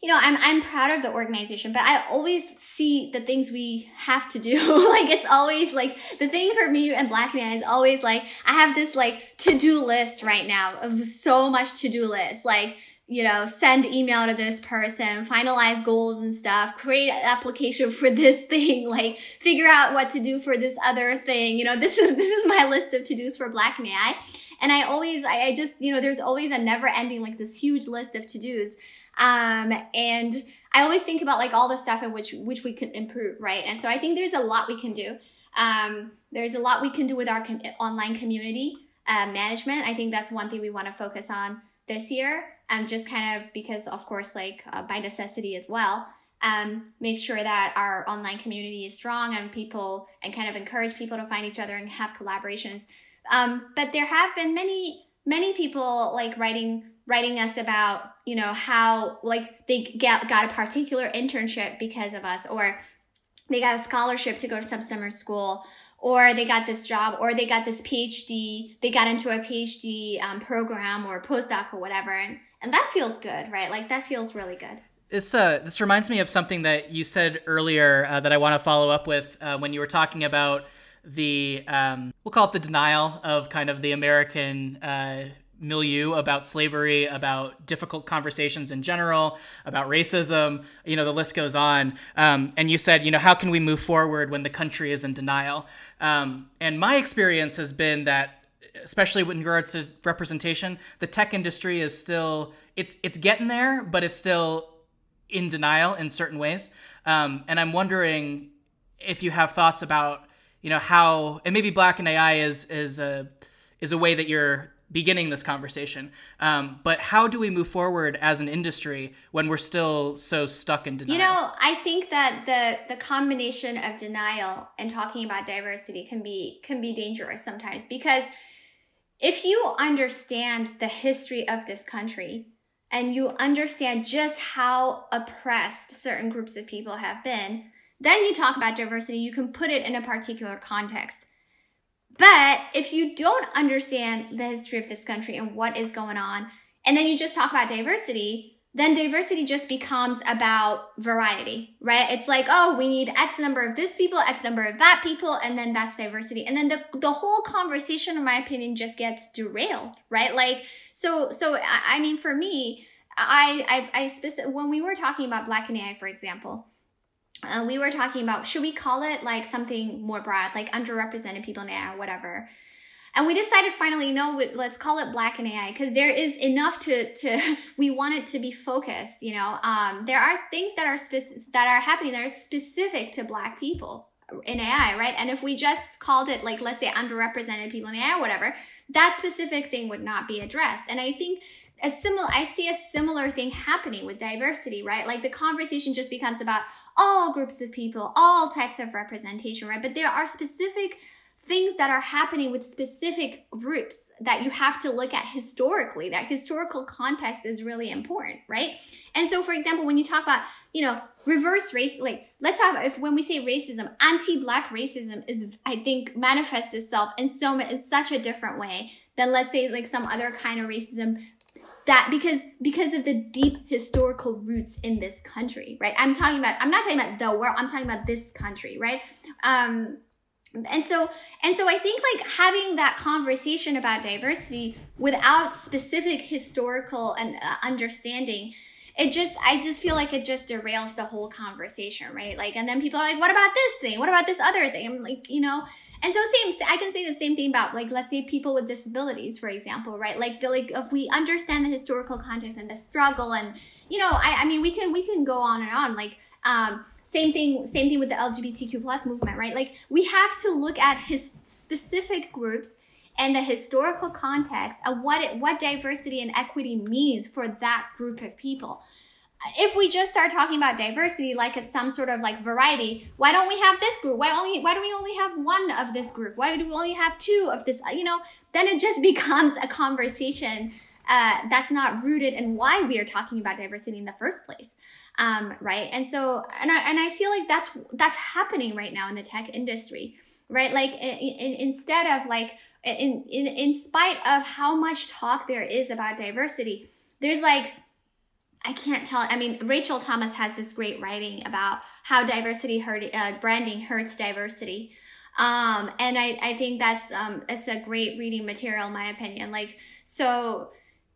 you know, I'm I'm proud of the organization, but I always see the things we have to do. like it's always like the thing for me and Black Man is always like I have this like to-do list right now of so much to-do list. Like, you know, send email to this person, finalize goals and stuff, create an application for this thing, like figure out what to do for this other thing. You know, this is this is my list of to-dos for Black AI. And I always I, I just, you know, there's always a never ending like this huge list of to-dos. Um, and I always think about like all the stuff in which which we can improve, right? And so I think there's a lot we can do. Um, there's a lot we can do with our com- online community uh, management. I think that's one thing we want to focus on this year. Um, just kind of because, of course, like uh, by necessity as well. Um, make sure that our online community is strong and people and kind of encourage people to find each other and have collaborations. Um, but there have been many, many people like writing writing us about you know how like they get got a particular internship because of us or they got a scholarship to go to some summer school or they got this job or they got this phd they got into a phd um, program or postdoc or whatever and, and that feels good right? Like that feels really good. This uh, this reminds me of something that you said earlier uh, that I want to follow up with uh, when you were talking about the um, we'll call it the denial of kind of the American uh, milieu about slavery, about difficult conversations in general, about racism. You know, the list goes on. Um, and you said, you know, how can we move forward when the country is in denial? Um, and my experience has been that, especially in regards to representation, the tech industry is still it's it's getting there, but it's still in denial in certain ways. Um, and I'm wondering if you have thoughts about you know how and maybe Black in AI is is a is a way that you're beginning this conversation. Um, but how do we move forward as an industry when we're still so stuck in denial? You know, I think that the the combination of denial and talking about diversity can be can be dangerous sometimes because if you understand the history of this country and you understand just how oppressed certain groups of people have been, then you talk about diversity, you can put it in a particular context. But if you don't understand the history of this country and what is going on, and then you just talk about diversity, then diversity just becomes about variety, right? It's like, oh, we need X number of this people, X number of that people, and then that's diversity. And then the, the whole conversation, in my opinion, just gets derailed, right? Like, so, so, I mean, for me, I, I, I specific, when we were talking about Black in AI, for example, uh, we were talking about should we call it like something more broad, like underrepresented people in AI or whatever. And we decided finally, no, let's call it Black in AI because there is enough to to we want it to be focused. You know, um, there are things that are specific that are happening that are specific to Black people in AI, right? And if we just called it like let's say underrepresented people in AI or whatever, that specific thing would not be addressed. And I think a similar I see a similar thing happening with diversity, right? Like the conversation just becomes about all groups of people, all types of representation, right? But there are specific things that are happening with specific groups that you have to look at historically. That historical context is really important, right? And so, for example, when you talk about, you know, reverse race, like let's have if when we say racism, anti-black racism is, I think, manifests itself in so in such a different way than let's say like some other kind of racism that because because of the deep historical roots in this country right i'm talking about i'm not talking about the world i'm talking about this country right um and so and so i think like having that conversation about diversity without specific historical and uh, understanding it just I just feel like it just derails the whole conversation, right? Like, and then people are like, "What about this thing? What about this other thing?" I'm like, you know. And so same I can say the same thing about like let's say people with disabilities, for example, right? Like the, like if we understand the historical context and the struggle, and you know, I, I mean, we can we can go on and on. Like um, same thing same thing with the LGBTQ plus movement, right? Like we have to look at his specific groups and the historical context of what it, what diversity and equity means for that group of people. If we just start talking about diversity like it's some sort of like variety, why don't we have this group? Why only why do we only have one of this group? Why do we only have two of this? You know, then it just becomes a conversation uh, that's not rooted in why we are talking about diversity in the first place um, right and so and I, and I feel like that's that's happening right now in the tech industry right like in, in, instead of like in, in in spite of how much talk there is about diversity there's like i can't tell. I mean rachel thomas has this great writing about how diversity hurt uh, branding hurts diversity. Um, and I, I think that's um, it's a great reading material in my opinion. Like so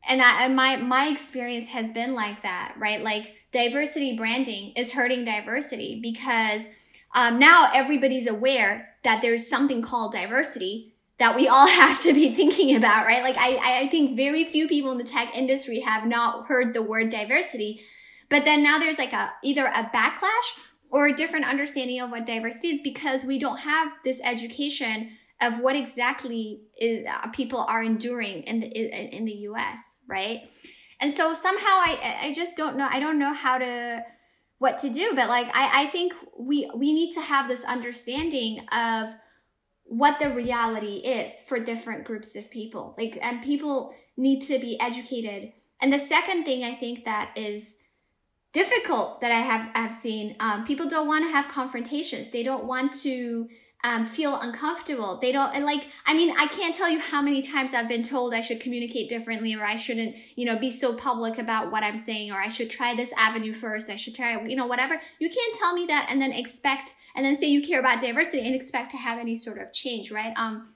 and I, and my my experience has been like that right? Like diversity branding is hurting diversity because um, now everybody's aware that there's something called diversity that we all have to be thinking about, right? Like I, I think very few people in the tech industry have not heard the word diversity. But then now there's like a either a backlash or a different understanding of what diversity is because we don't have this education of what exactly is uh, people are enduring in the in the US, right? And so somehow I I just don't know I don't know how to what to do, but like I I think we we need to have this understanding of what the reality is for different groups of people. Like, and people need to be educated. And the second thing I think that is difficult that I have have seen, um, people don't want to have confrontations. They don't want to um, feel uncomfortable. They don't, and like, I mean, I can't tell you how many times I've been told I should communicate differently or I shouldn't, you know, be so public about what I'm saying or I should try this avenue first. I should try, you know, whatever. You can't tell me that and then expect, and then say you care about diversity and expect to have any sort of change, right? Um,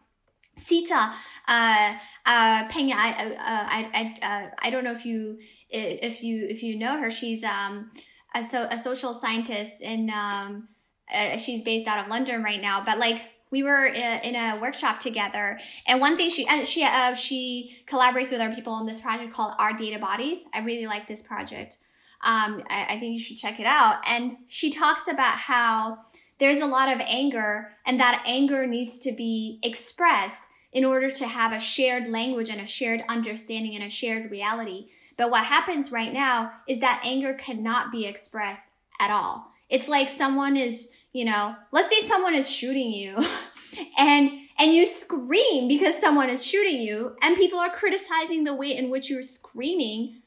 Seeta, uh, uh, I, uh, I, I, uh, I don't know if you, if you, if you know her. She's um, a, so, a social scientist and um, uh, she's based out of London right now, but like we were uh, in a workshop together. And one thing she and she uh, she collaborates with other people on this project called our data bodies. I really like this project. Um, I, I, think you should check it out. And she talks about how there's a lot of anger and that anger needs to be expressed in order to have a shared language and a shared understanding and a shared reality but what happens right now is that anger cannot be expressed at all it's like someone is, you know, let's say someone is shooting you and and you scream because someone is shooting you and people are criticizing the way in which you're screaming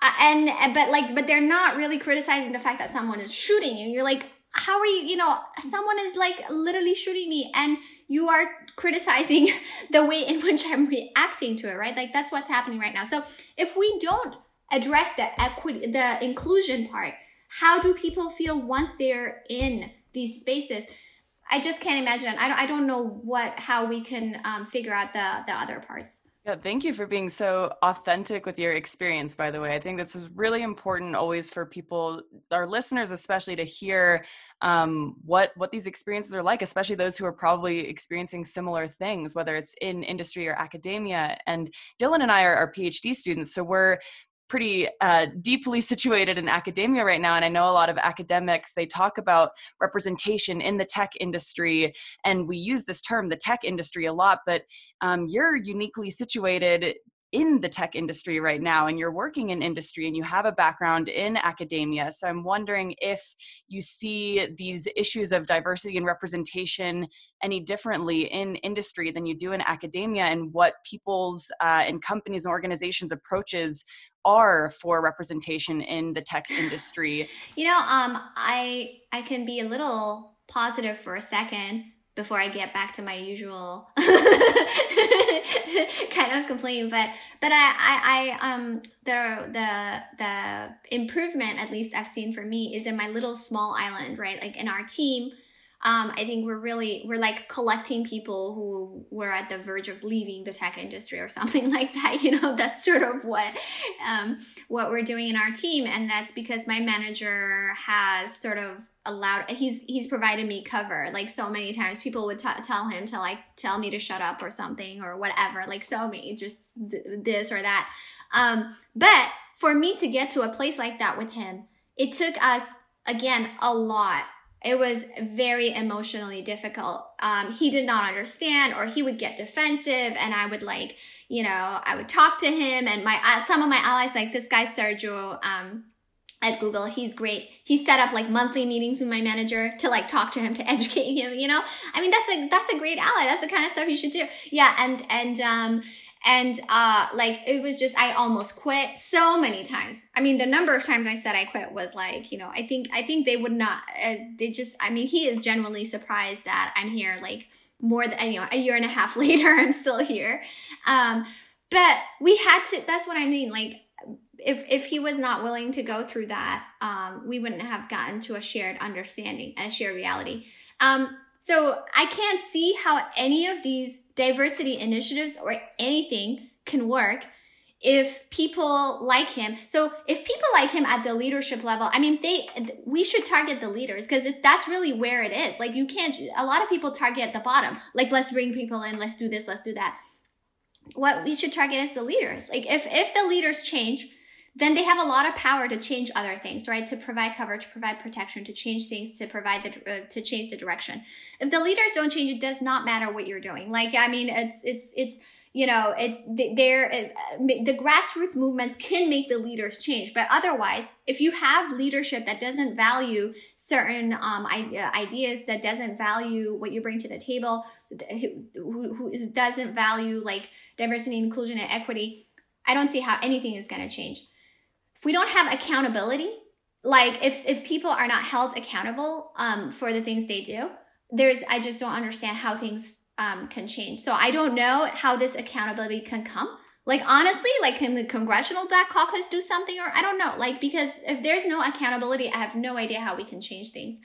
uh, and but like but they're not really criticizing the fact that someone is shooting you. You're like how are you, you know, someone is like literally shooting me and you are criticizing the way in which I'm reacting to it, right? Like that's what's happening right now. So if we don't address the equity, the inclusion part, how do people feel once they're in these spaces? I just can't imagine. I don't, I don't know what how we can um, figure out the the other parts. Yeah, thank you for being so authentic with your experience, by the way. I think this is really important always for people, our listeners especially, to hear um, what what these experiences are like, especially those who are probably experiencing similar things, whether it's in industry or academia. And Dylan and I are, are PhD students, so we're pretty uh, deeply situated in academia right now and i know a lot of academics they talk about representation in the tech industry and we use this term the tech industry a lot but um, you're uniquely situated in the tech industry right now and you're working in industry and you have a background in academia. So I'm wondering if you see these issues of diversity and representation any differently in industry than you do in academia and what people's uh, and companies and organizations approaches are for representation in the tech industry? You know, um, I I can be a little positive for a second before I get back to my usual kind of complaint. But but I, I, I um the the the improvement at least I've seen for me is in my little small island, right? Like in our team, Um, I think we're really we're like collecting people who were at the verge of leaving the tech industry or something like that. You know, that's sort of what um, what we're doing in our team, and that's because my manager has sort of allowed he's he's provided me cover like so many times. People would t- tell him to like tell me to shut up or something or whatever like so me just this or that. Um but for me to get to a place like that with him it took us again a lot. It was very emotionally difficult. Um, he did not understand, or he would get defensive, and I would like, you know, I would talk to him, and my uh, some of my allies, like this guy Sergio um, at Google, he's great. He set up like monthly meetings with my manager to like talk to him to educate him. You know, I mean, that's a that's a great ally. That's the kind of stuff you should do. Yeah, and and um, and uh like it was just i almost quit so many times i mean the number of times i said i quit was like you know i think i think they would not uh, they just i mean he is genuinely surprised that i'm here like more than you know a year and a half later i'm still here um but we had to that's what i mean like if if he was not willing to go through that um we wouldn't have gotten to a shared understanding a shared reality um so I can't see how any of these diversity initiatives or anything can work if people like him. So if people like him at the leadership level, I mean, they we should target the leaders because that's really where it is. Like you can't. A lot of people target the bottom. Like let's bring people in. Let's do this. Let's do that. What we should target is the leaders. Like if if the leaders change then they have a lot of power to change other things, right? To provide cover, to provide protection, to change things, to provide the uh, to change the direction. If the leaders don't change, it does not matter what you're doing. Like I mean, it's it's it's you know it's there uh, the grassroots movements can make the leaders change but otherwise if you have leadership that doesn't value certain um, ideas that doesn't value what you bring to the table who, who is, doesn't value like diversity inclusion and equity i don't see how anything is going to change we don't have accountability, like if if people are not held accountable um, for the things they do, there's I just don't understand how things um, can change. So I don't know how this accountability can come. Like honestly, like can the Congressional Black Caucus do something, or I don't know. Like because if there's no accountability, I have no idea how we can change things.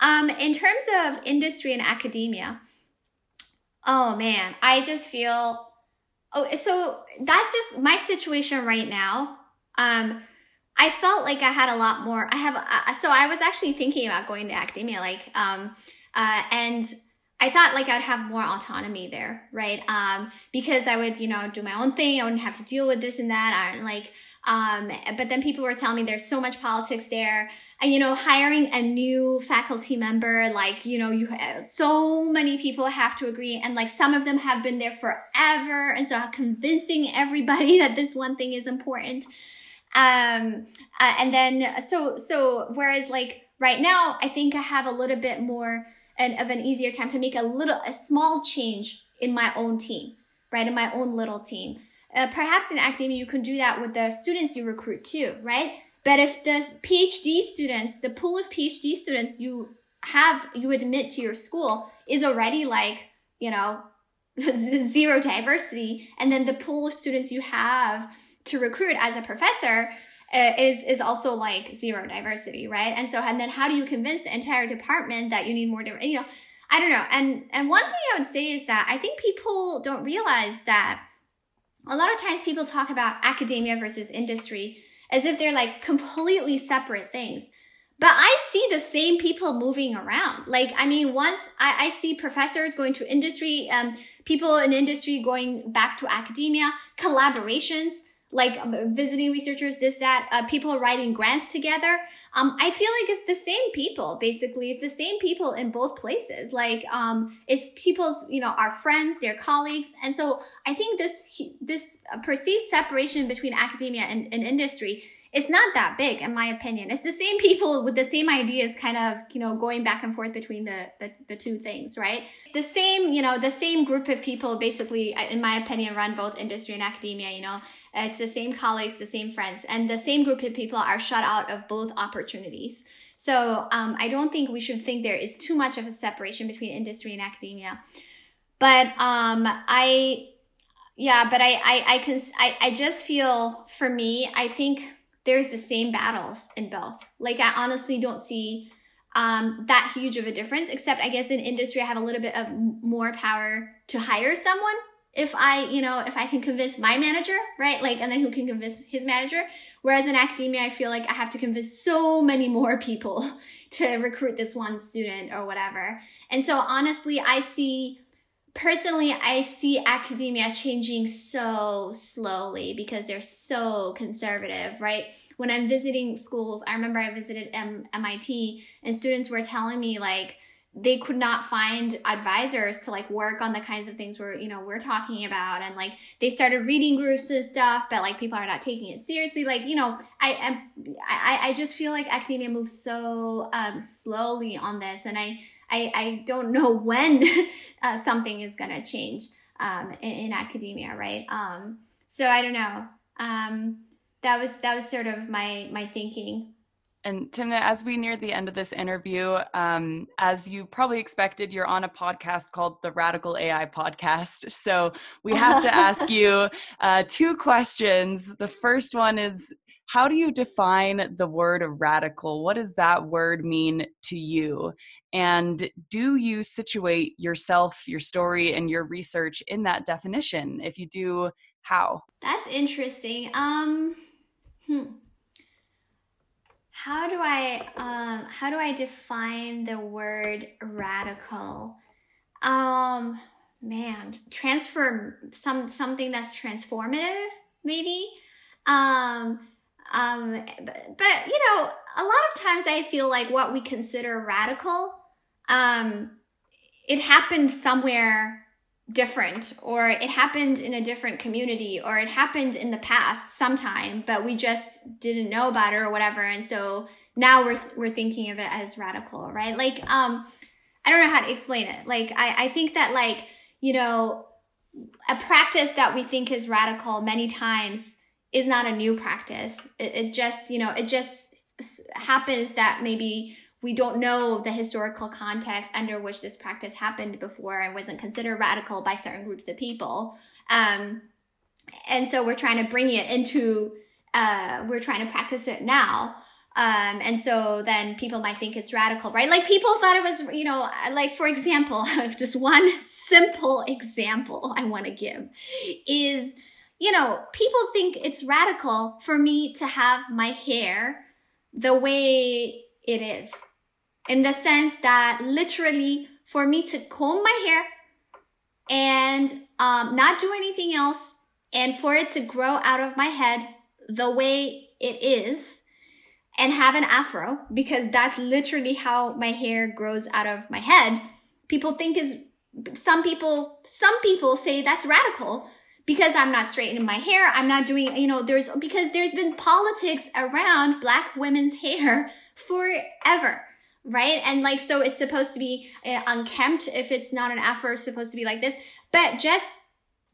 Um, in terms of industry and academia, oh man, I just feel. Oh, so that's just my situation right now um, I felt like I had a lot more. I have, uh, so I was actually thinking about going to academia, like, um, uh, and I thought like I'd have more autonomy there, right? Um, because I would, you know, do my own thing. I wouldn't have to deal with this and that. And like, um, but then people were telling me there's so much politics there. And, you know, hiring a new faculty member, like, you know, you have, so many people have to agree. And like some of them have been there forever. And so convincing everybody that this one thing is important um uh, and then so so whereas like right now i think i have a little bit more and of an easier time to make a little a small change in my own team right in my own little team. Uh, perhaps in academia you can do that with the students you recruit too right? But if the phd students the pool of phd students you have you admit to your school is already like you know zero diversity and then the pool of students you have to recruit as a professor uh, is is also like zero diversity, right? And so, and then how do you convince the entire department that you need more? You know, I don't know. And and one thing I would say is that I think people don't realize that a lot of times people talk about academia versus industry as if they're like completely separate things. But I see the same people moving around. Like, I mean, once I, I see professors going to industry, um, people in industry going back to academia, collaborations like um, visiting researchers, this, that, uh, people writing grants together. Um, I feel like it's the same people, basically. It's the same people in both places. Like, um, it's people's, you know, our friends, their colleagues. And so I think this, this perceived separation between academia and, and industry it's not that big in my opinion. It's the same people with the same ideas kind of you know going back and forth between the, the, the two things right? The same you know the same group of people basically in my opinion run both industry and academia you know? It's the same colleagues the same friends and the same group of people are shut out of both opportunities. So um, i don't think we should think there is too much of a separation between industry and academia. But um, i yeah but i i i can I, I just feel for me i think there's the same battles in both. Like I honestly don't see um, that huge of a difference. Except I guess in industry, I have a little bit of more power to hire someone if I, you know, if I can convince my manager, right? Like, and then who can convince his manager. Whereas in academia, I feel like I have to convince so many more people to recruit this one student or whatever. And so honestly, I see personally, I see academia changing so slowly because they're so conservative, right? When I'm visiting schools, I remember I visited M- MIT and students were telling me like, they could not find advisors to like work on the kinds of things we're you know we're talking about. And like they started reading groups and stuff but like people are not taking it seriously. Like you know i am I, I just feel like academia moves so um, slowly on this. And i i, I don't know when uh, something is going to change um, in, in, academia right um, so i don't know um, that was that was sort of my my thinking and Timnit, as we near the end of this interview, um, as you probably expected, you're on a podcast called the Radical AI Podcast. So we have to ask you uh, two questions. The first one is How do you define the word radical? What does that word mean to you? And do you situate yourself, your story, and your research in that definition? If you do, how? That's interesting. Um, hmm how do I um, how do I define the word radical? Um, man, transform some something that's transformative, maybe. Um, um, but, but you know, a lot of times I feel like what we consider radical, um, it happened somewhere different or it happened in a different community or it happened in the past sometime but we just didn't know about it or whatever and so now we're we're thinking of it as radical right? Like um i don't know how to explain it. Like i i think that like you know a practice that we think is radical many times is not a new practice it, it just you know it just happens that maybe we don't know the historical context under which this practice happened before and wasn't considered radical by certain groups of people. Um, and so we're trying to bring it into, uh, we're trying to practice it now. Um, and so then people might think it's radical, right? Like people thought it was, you know, like for example, just one simple example I want to give is, you know, people think it's radical for me to have my hair the way it is in the sense that literally for me to comb my hair and um, not do anything else and for it to grow out of my head the way it is and have an afro because that's literally how my hair grows out of my head. People think is some people some people say that's radical because i'm not straightening my hair i'm not doing you know there's because there's been politics around black women's hair forever right? And like, so it's supposed to be uh, unkempt. If it's not an afro, it's supposed to be like this. But just,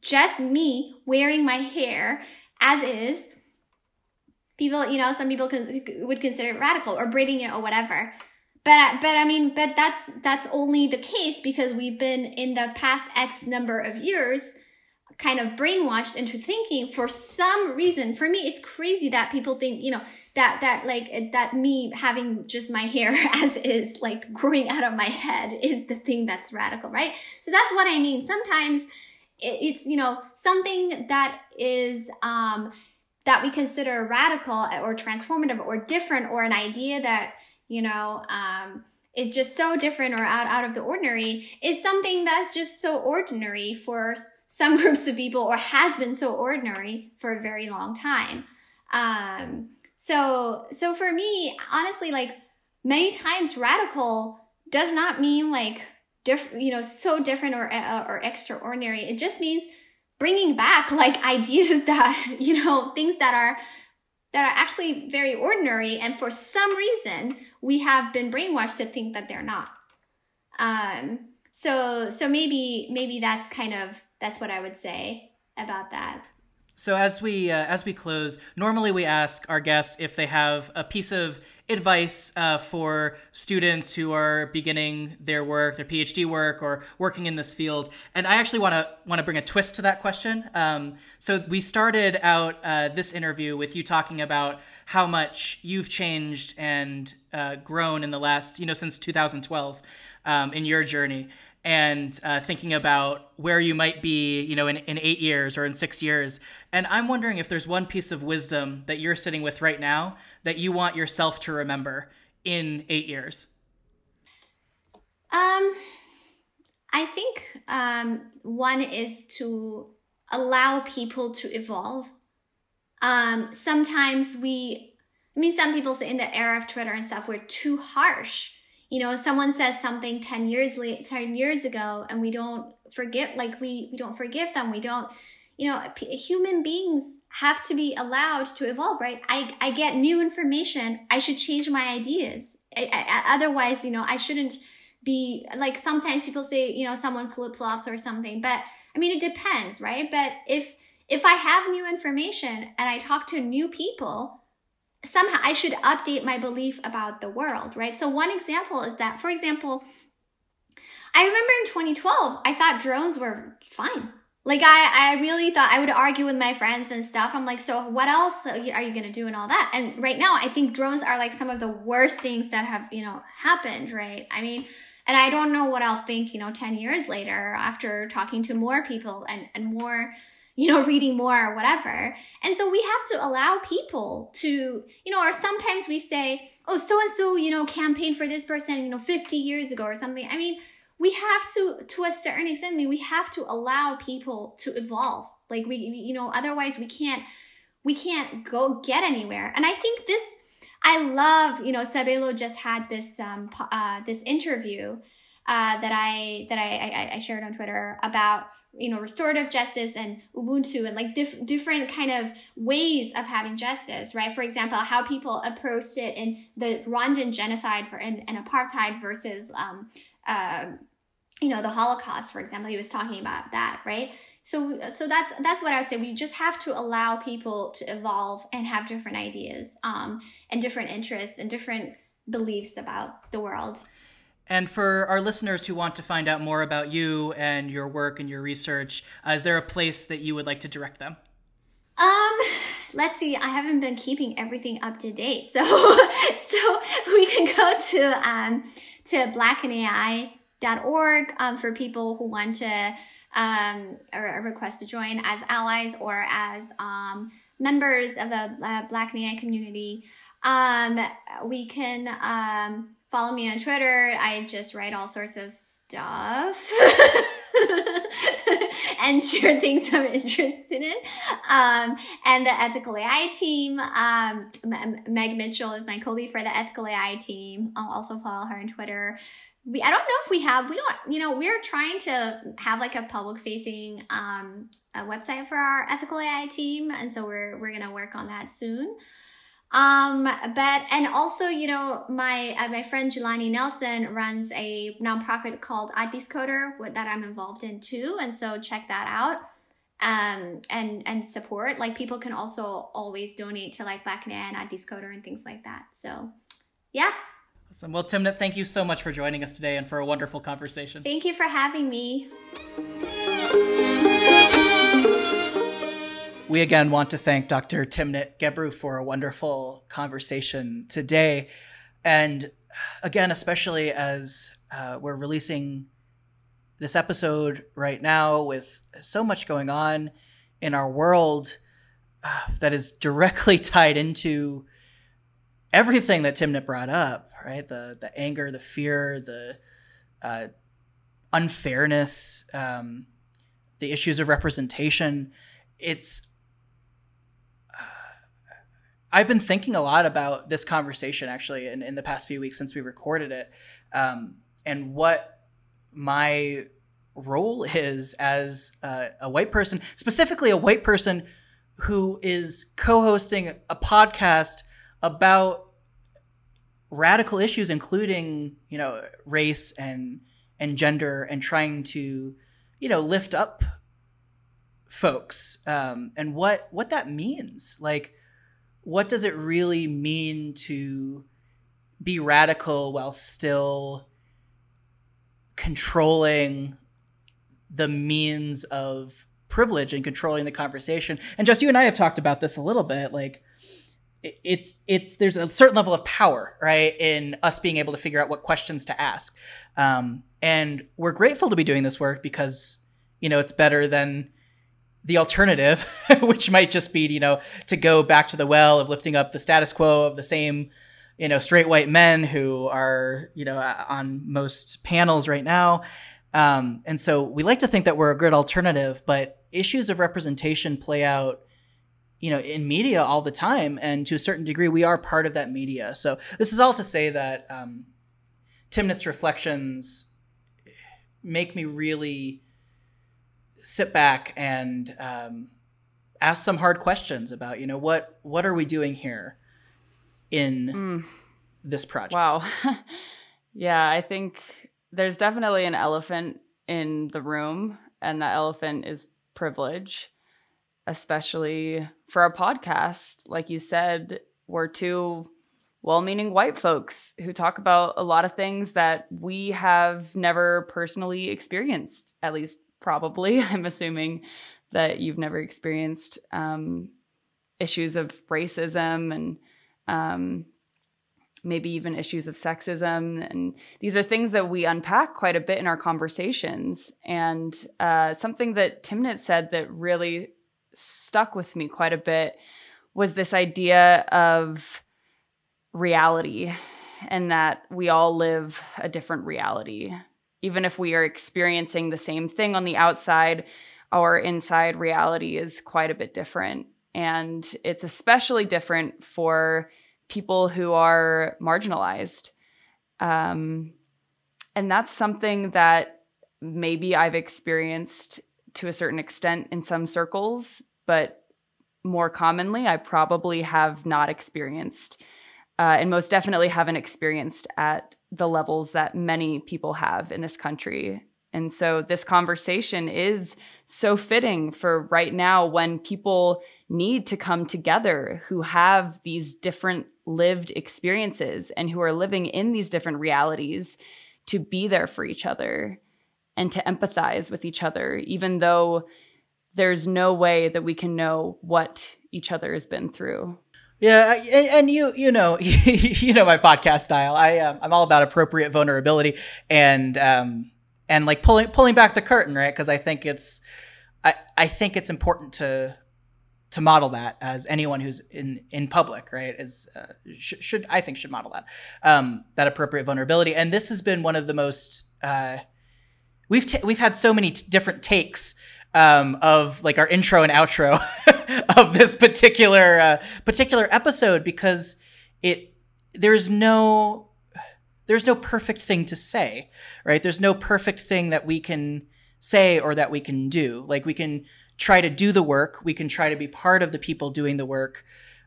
just me wearing my hair as is, people, you know, some people can, would consider it radical or braiding it or whatever. But, but I mean, but that's, that's only the case because we've been in the past X number of years kind of brainwashed into thinking for some reason. For me it's crazy that people think you know that that like that me having just my hair as is like growing out of my head is the thing that's radical right? So that's what i mean. Sometimes it's you know something that is um that we consider radical or transformative or different or an idea that you know um is just so different or out, out of the ordinary is something that's just so ordinary for some groups of people or has been so ordinary for a very long time um so, so for me, honestly, like many times radical does not mean like different, you know, so different or, uh, or extraordinary. It just means bringing back like ideas that, you know, things that are, that are actually very ordinary. And for some reason, we have been brainwashed to think that they're not. Um, so, so maybe, maybe that's kind of, that's what I would say about that. So as we uh, as we close, normally we ask our guests if they have a piece of advice uh, for students who are beginning their work, their PhD work, or working in this field. And I actually want to want to bring a twist to that question. Um, so we started out uh, this interview with you talking about how much you've changed and uh, grown in the last, you know, since 2012 um, in your journey and uh, thinking about where you might be, you know, in, in eight years or in six years. And I'm wondering if there's one piece of wisdom that you're sitting with right now that you want yourself to remember in eight years. Um, I think um, one is to allow people to evolve. Um, sometimes we, I mean, some people say in the era of Twitter and stuff, we're too harsh you know someone says something 10 years late 10 years ago and we don't forgive like we we don't forgive them we don't you know human beings have to be allowed to evolve right i i get new information i should change my ideas I, I, otherwise you know i shouldn't be like sometimes people say you know someone flip-flops or something but i mean it depends right but if if i have new information and i talk to new people somehow I should update my belief about the world, right? So one example is that, for example, I remember in 2012, I thought drones were fine. Like I, I really thought I would argue with my friends and stuff. I'm like, so what else are you, to do and all that? And right now, I think drones are like some of the worst things that have, you know, happened, right? I mean, and I don't know what I'll think, you know, 10 years later after talking to more people and, and more, you know, reading more or whatever. And so we have to allow people to, you know, or sometimes we say, oh, so and so, you know, campaigned for this person, you know, 50 years ago or something. I mean, we have to, to a certain extent, I mean, we have to allow people to evolve. Like we, you know, otherwise we can't, we can't go get anywhere. And I think this, I love, you know, Sabelo just had this, um, uh, this interview uh, that I that I, I, I shared on Twitter about you know restorative justice and ubuntu and like diff- different kind of ways of having justice right for example how people approached it in the rwandan genocide for and, apartheid versus um, uh, you know the holocaust for example he was talking about that right so so that's that's what i would say we just have to allow people to evolve and have different ideas um, and different interests and different beliefs about the world and for our listeners who want to find out more about you and your work and your research, uh, is there a place that you would like to direct them? Um, let's see. I haven't been keeping everything up to date, so so we can go to um to blackinai.org um, for people who want to um or request to join as allies or as um members of the uh, Black in AI community. Um, we can um follow me on Twitter. I just write all sorts of stuff and share things I'm interested in. Um, and the ethical AI team, um, Meg Mitchell is my co-lead for the ethical AI team. I'll also follow her on Twitter. We, I don't know if we have, we don't, you know, we're trying to have like a public facing um, website for our ethical AI team. And so we're, we're going to work on that soon. Um, but and also, you know, my uh, my friend Jelani Nelson runs a nonprofit called Addis Coder that I'm involved in too, and so check that out. Um, and and support like people can also always donate to like Black in AI and Addis Coder and things like that. So, yeah. Awesome. Well, Timnit, thank you so much for joining us today and for a wonderful conversation. Thank you for having me. We again want to thank Dr. Timnit Gebru for a wonderful conversation today. And again, especially as uh, we're releasing this episode right now with so much going on in our world uh, that is directly tied into everything that Timnit brought up, right? The, the anger, the fear, the uh, unfairness, um, the issues of representation. It's I've been thinking a lot about this conversation actually in, in the past few weeks since we recorded it, um, and what my role is as uh, a white person, specifically a white person who is co-hosting a podcast about radical issues, including you know race and and gender, and trying to you know lift up folks um, and what what that means. Like, what does it really mean to be radical while still controlling the means of privilege and controlling the conversation. And just you and I have talked about this a little bit. Like it's it's there's a certain level of power, right, in us being able to figure out what questions to ask. Um, and we're grateful to be doing this work because you know it's better than the alternative, which might just be you know to go back to the well of lifting up the status quo of the same you know straight white men who are you know on most panels right now um, and so we like to think that we're a good alternative, but issues of representation play out, you know, in media all the time, and to a certain degree, we are part of that media. So this is all to say that um, Timnit's reflections make me really sit back and um, ask some hard questions about, you know, what what are we doing here in mm. this project? Wow. yeah, I think there's definitely an elephant in the room, and that elephant is privilege, especially for a podcast. Like you said, we're two well meaning white folks who talk about a lot of things that we have never personally experienced, at least probably. I'm assuming that you've never experienced um, issues of racism and um, maybe even issues of sexism. And these are things that we unpack quite a bit in our conversations. And uh, something that Timnit said that really stuck with me quite a bit was this idea of reality and that we all live a different reality. Even if we are experiencing the same thing on the outside, our inside reality is quite a bit different. And it's especially different for people who are marginalized. Um, and that's something that maybe I've experienced to a certain extent in some circles, but more commonly, I probably have not experienced, uh, and most definitely haven't experienced at the levels that many people have in this country. And so, this conversation is so fitting for right now when people need to come together who have these different lived experiences and who are living in these different realities to be there for each other and to empathize with each other, even though there's no way that we can know what each other has been through. Yeah, and you you know you know my podcast style. I um, I'm all about appropriate vulnerability and um and like pulling pulling back the curtain, right? Because I think it's I I think it's important to to model that as anyone who's in in public, right? Is uh, sh- should I think should model that um, that appropriate vulnerability. And this has been one of the most uh, we've t- we've had so many t- different takes um, of like our intro and outro of this particular uh, particular episode because it there's no there's no perfect thing to say, right? There's no perfect thing that we can say or that we can do. Like we can try to do the work. We can try to be part of the people doing the work.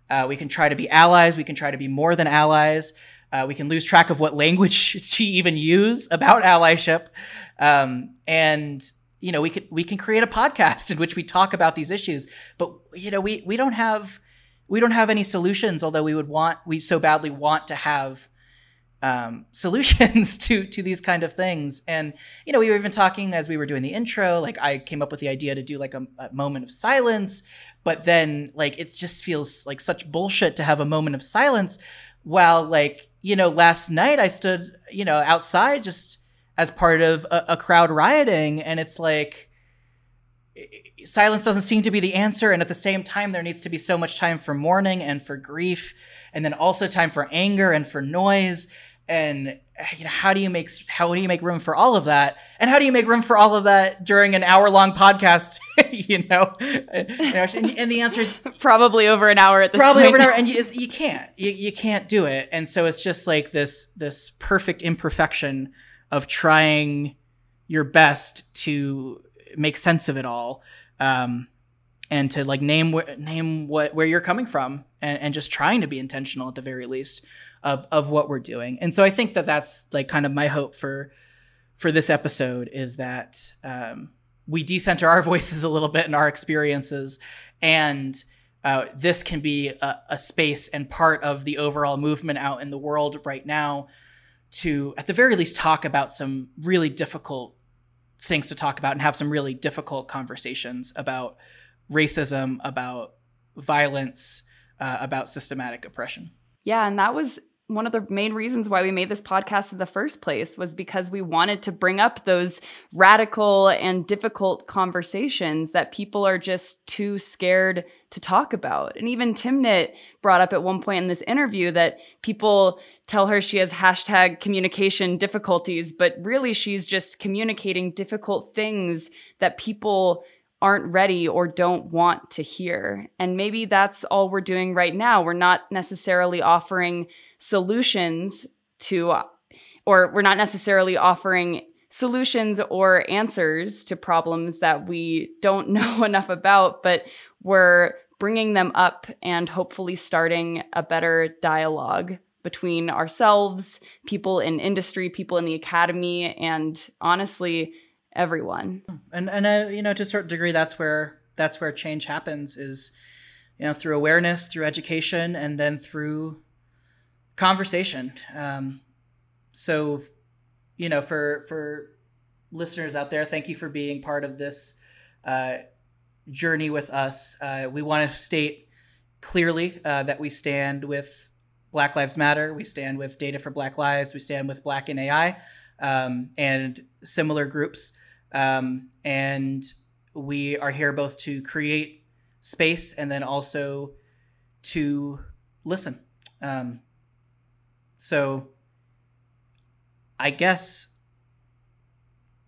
Uh, we can try to be allies. We can try to be more than allies. Uh, we can lose track of what language to even use about allyship. Um, and you know, we could we can create a podcast in which we talk about these issues. But you know, we we don't have we don't have any solutions. Although we would want we so badly want to have um, solutions to to these kind of things. And you know, we were even talking as we were doing the intro. Like, I came up with the idea to do like a, a moment of silence, but then like it just feels like such bullshit to have a moment of silence. While like you know, last night I stood you know outside just as part of a, a crowd rioting, and it's like silence doesn't seem to be the answer and at the same time there needs to be so much time for mourning and for grief and then also time for anger and for noise and you know how do you make how do you make room for all of that? And how do you make room for all of that during an hour long podcast? You know? And, and, the answer is probably over an hour at this probably point. over an hour and you, you can't. You, you can't do it. And so it's just like this this perfect imperfection of trying your best to make sense of it all um, and to like name wh- name what where you're coming from and, and just trying to be intentional at the very least of of what we're doing. And so I think that that's like kind of my hope for for this episode is that um, we decenter our voices a little bit and our experiences, and uh, this can be a, a space and part of the overall movement out in the world right now to, at the very least, talk about some really difficult things to talk about and have some really difficult conversations about racism, about violence, uh, about systematic oppression. Yeah, and that was one of the main reasons why we made this podcast in the first place was because we wanted to bring up those radical and difficult conversations that people are just too scared to talk about. And even Timnit brought up at one point in this interview that people tell her she has hashtag communication difficulties, but really she's just communicating difficult things that people aren't ready or don't want to hear. And maybe that's all we're doing right now. We're not necessarily offering solutions to, or we're not necessarily offering solutions or answers to problems that we don't know enough about, but we're bringing them up and hopefully starting a better dialogue between ourselves, people in industry, people in the academy, and honestly, everyone. And and uh, you know, to a certain degree, that's where that's where change happens is you know through awareness, through education, and then through conversation. Um, so, you know, for for listeners out there, thank you for being part of this uh, journey with us. Uh, we want to state clearly uh, that we stand with Black Lives Matter. We stand with Data for Black Lives. We stand with Black in AI um, and similar groups. Um, and we are here both to create space and then also to listen. Um, so I guess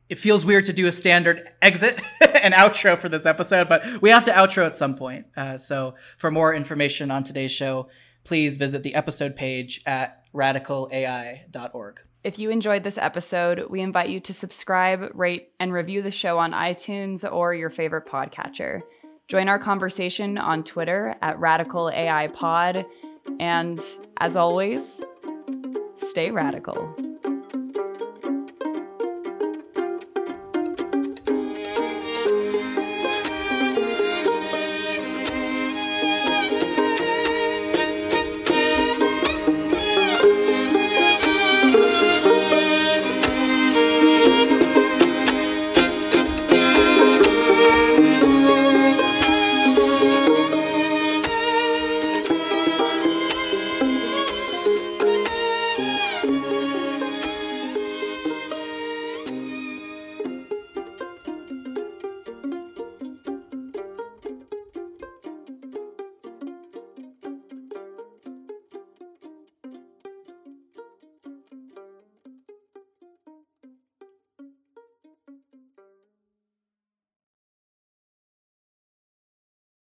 it feels weird to do a standard exit and outro for this episode, but we have to outro at some point. Uh, so for more information on today's show, please visit the episode page at radicalai.org. If you enjoyed this episode, we invite you to subscribe, rate, and review the show on iTunes or your favorite podcatcher. Join our conversation on Twitter at Radical AI Pod. And as always, Stay radical.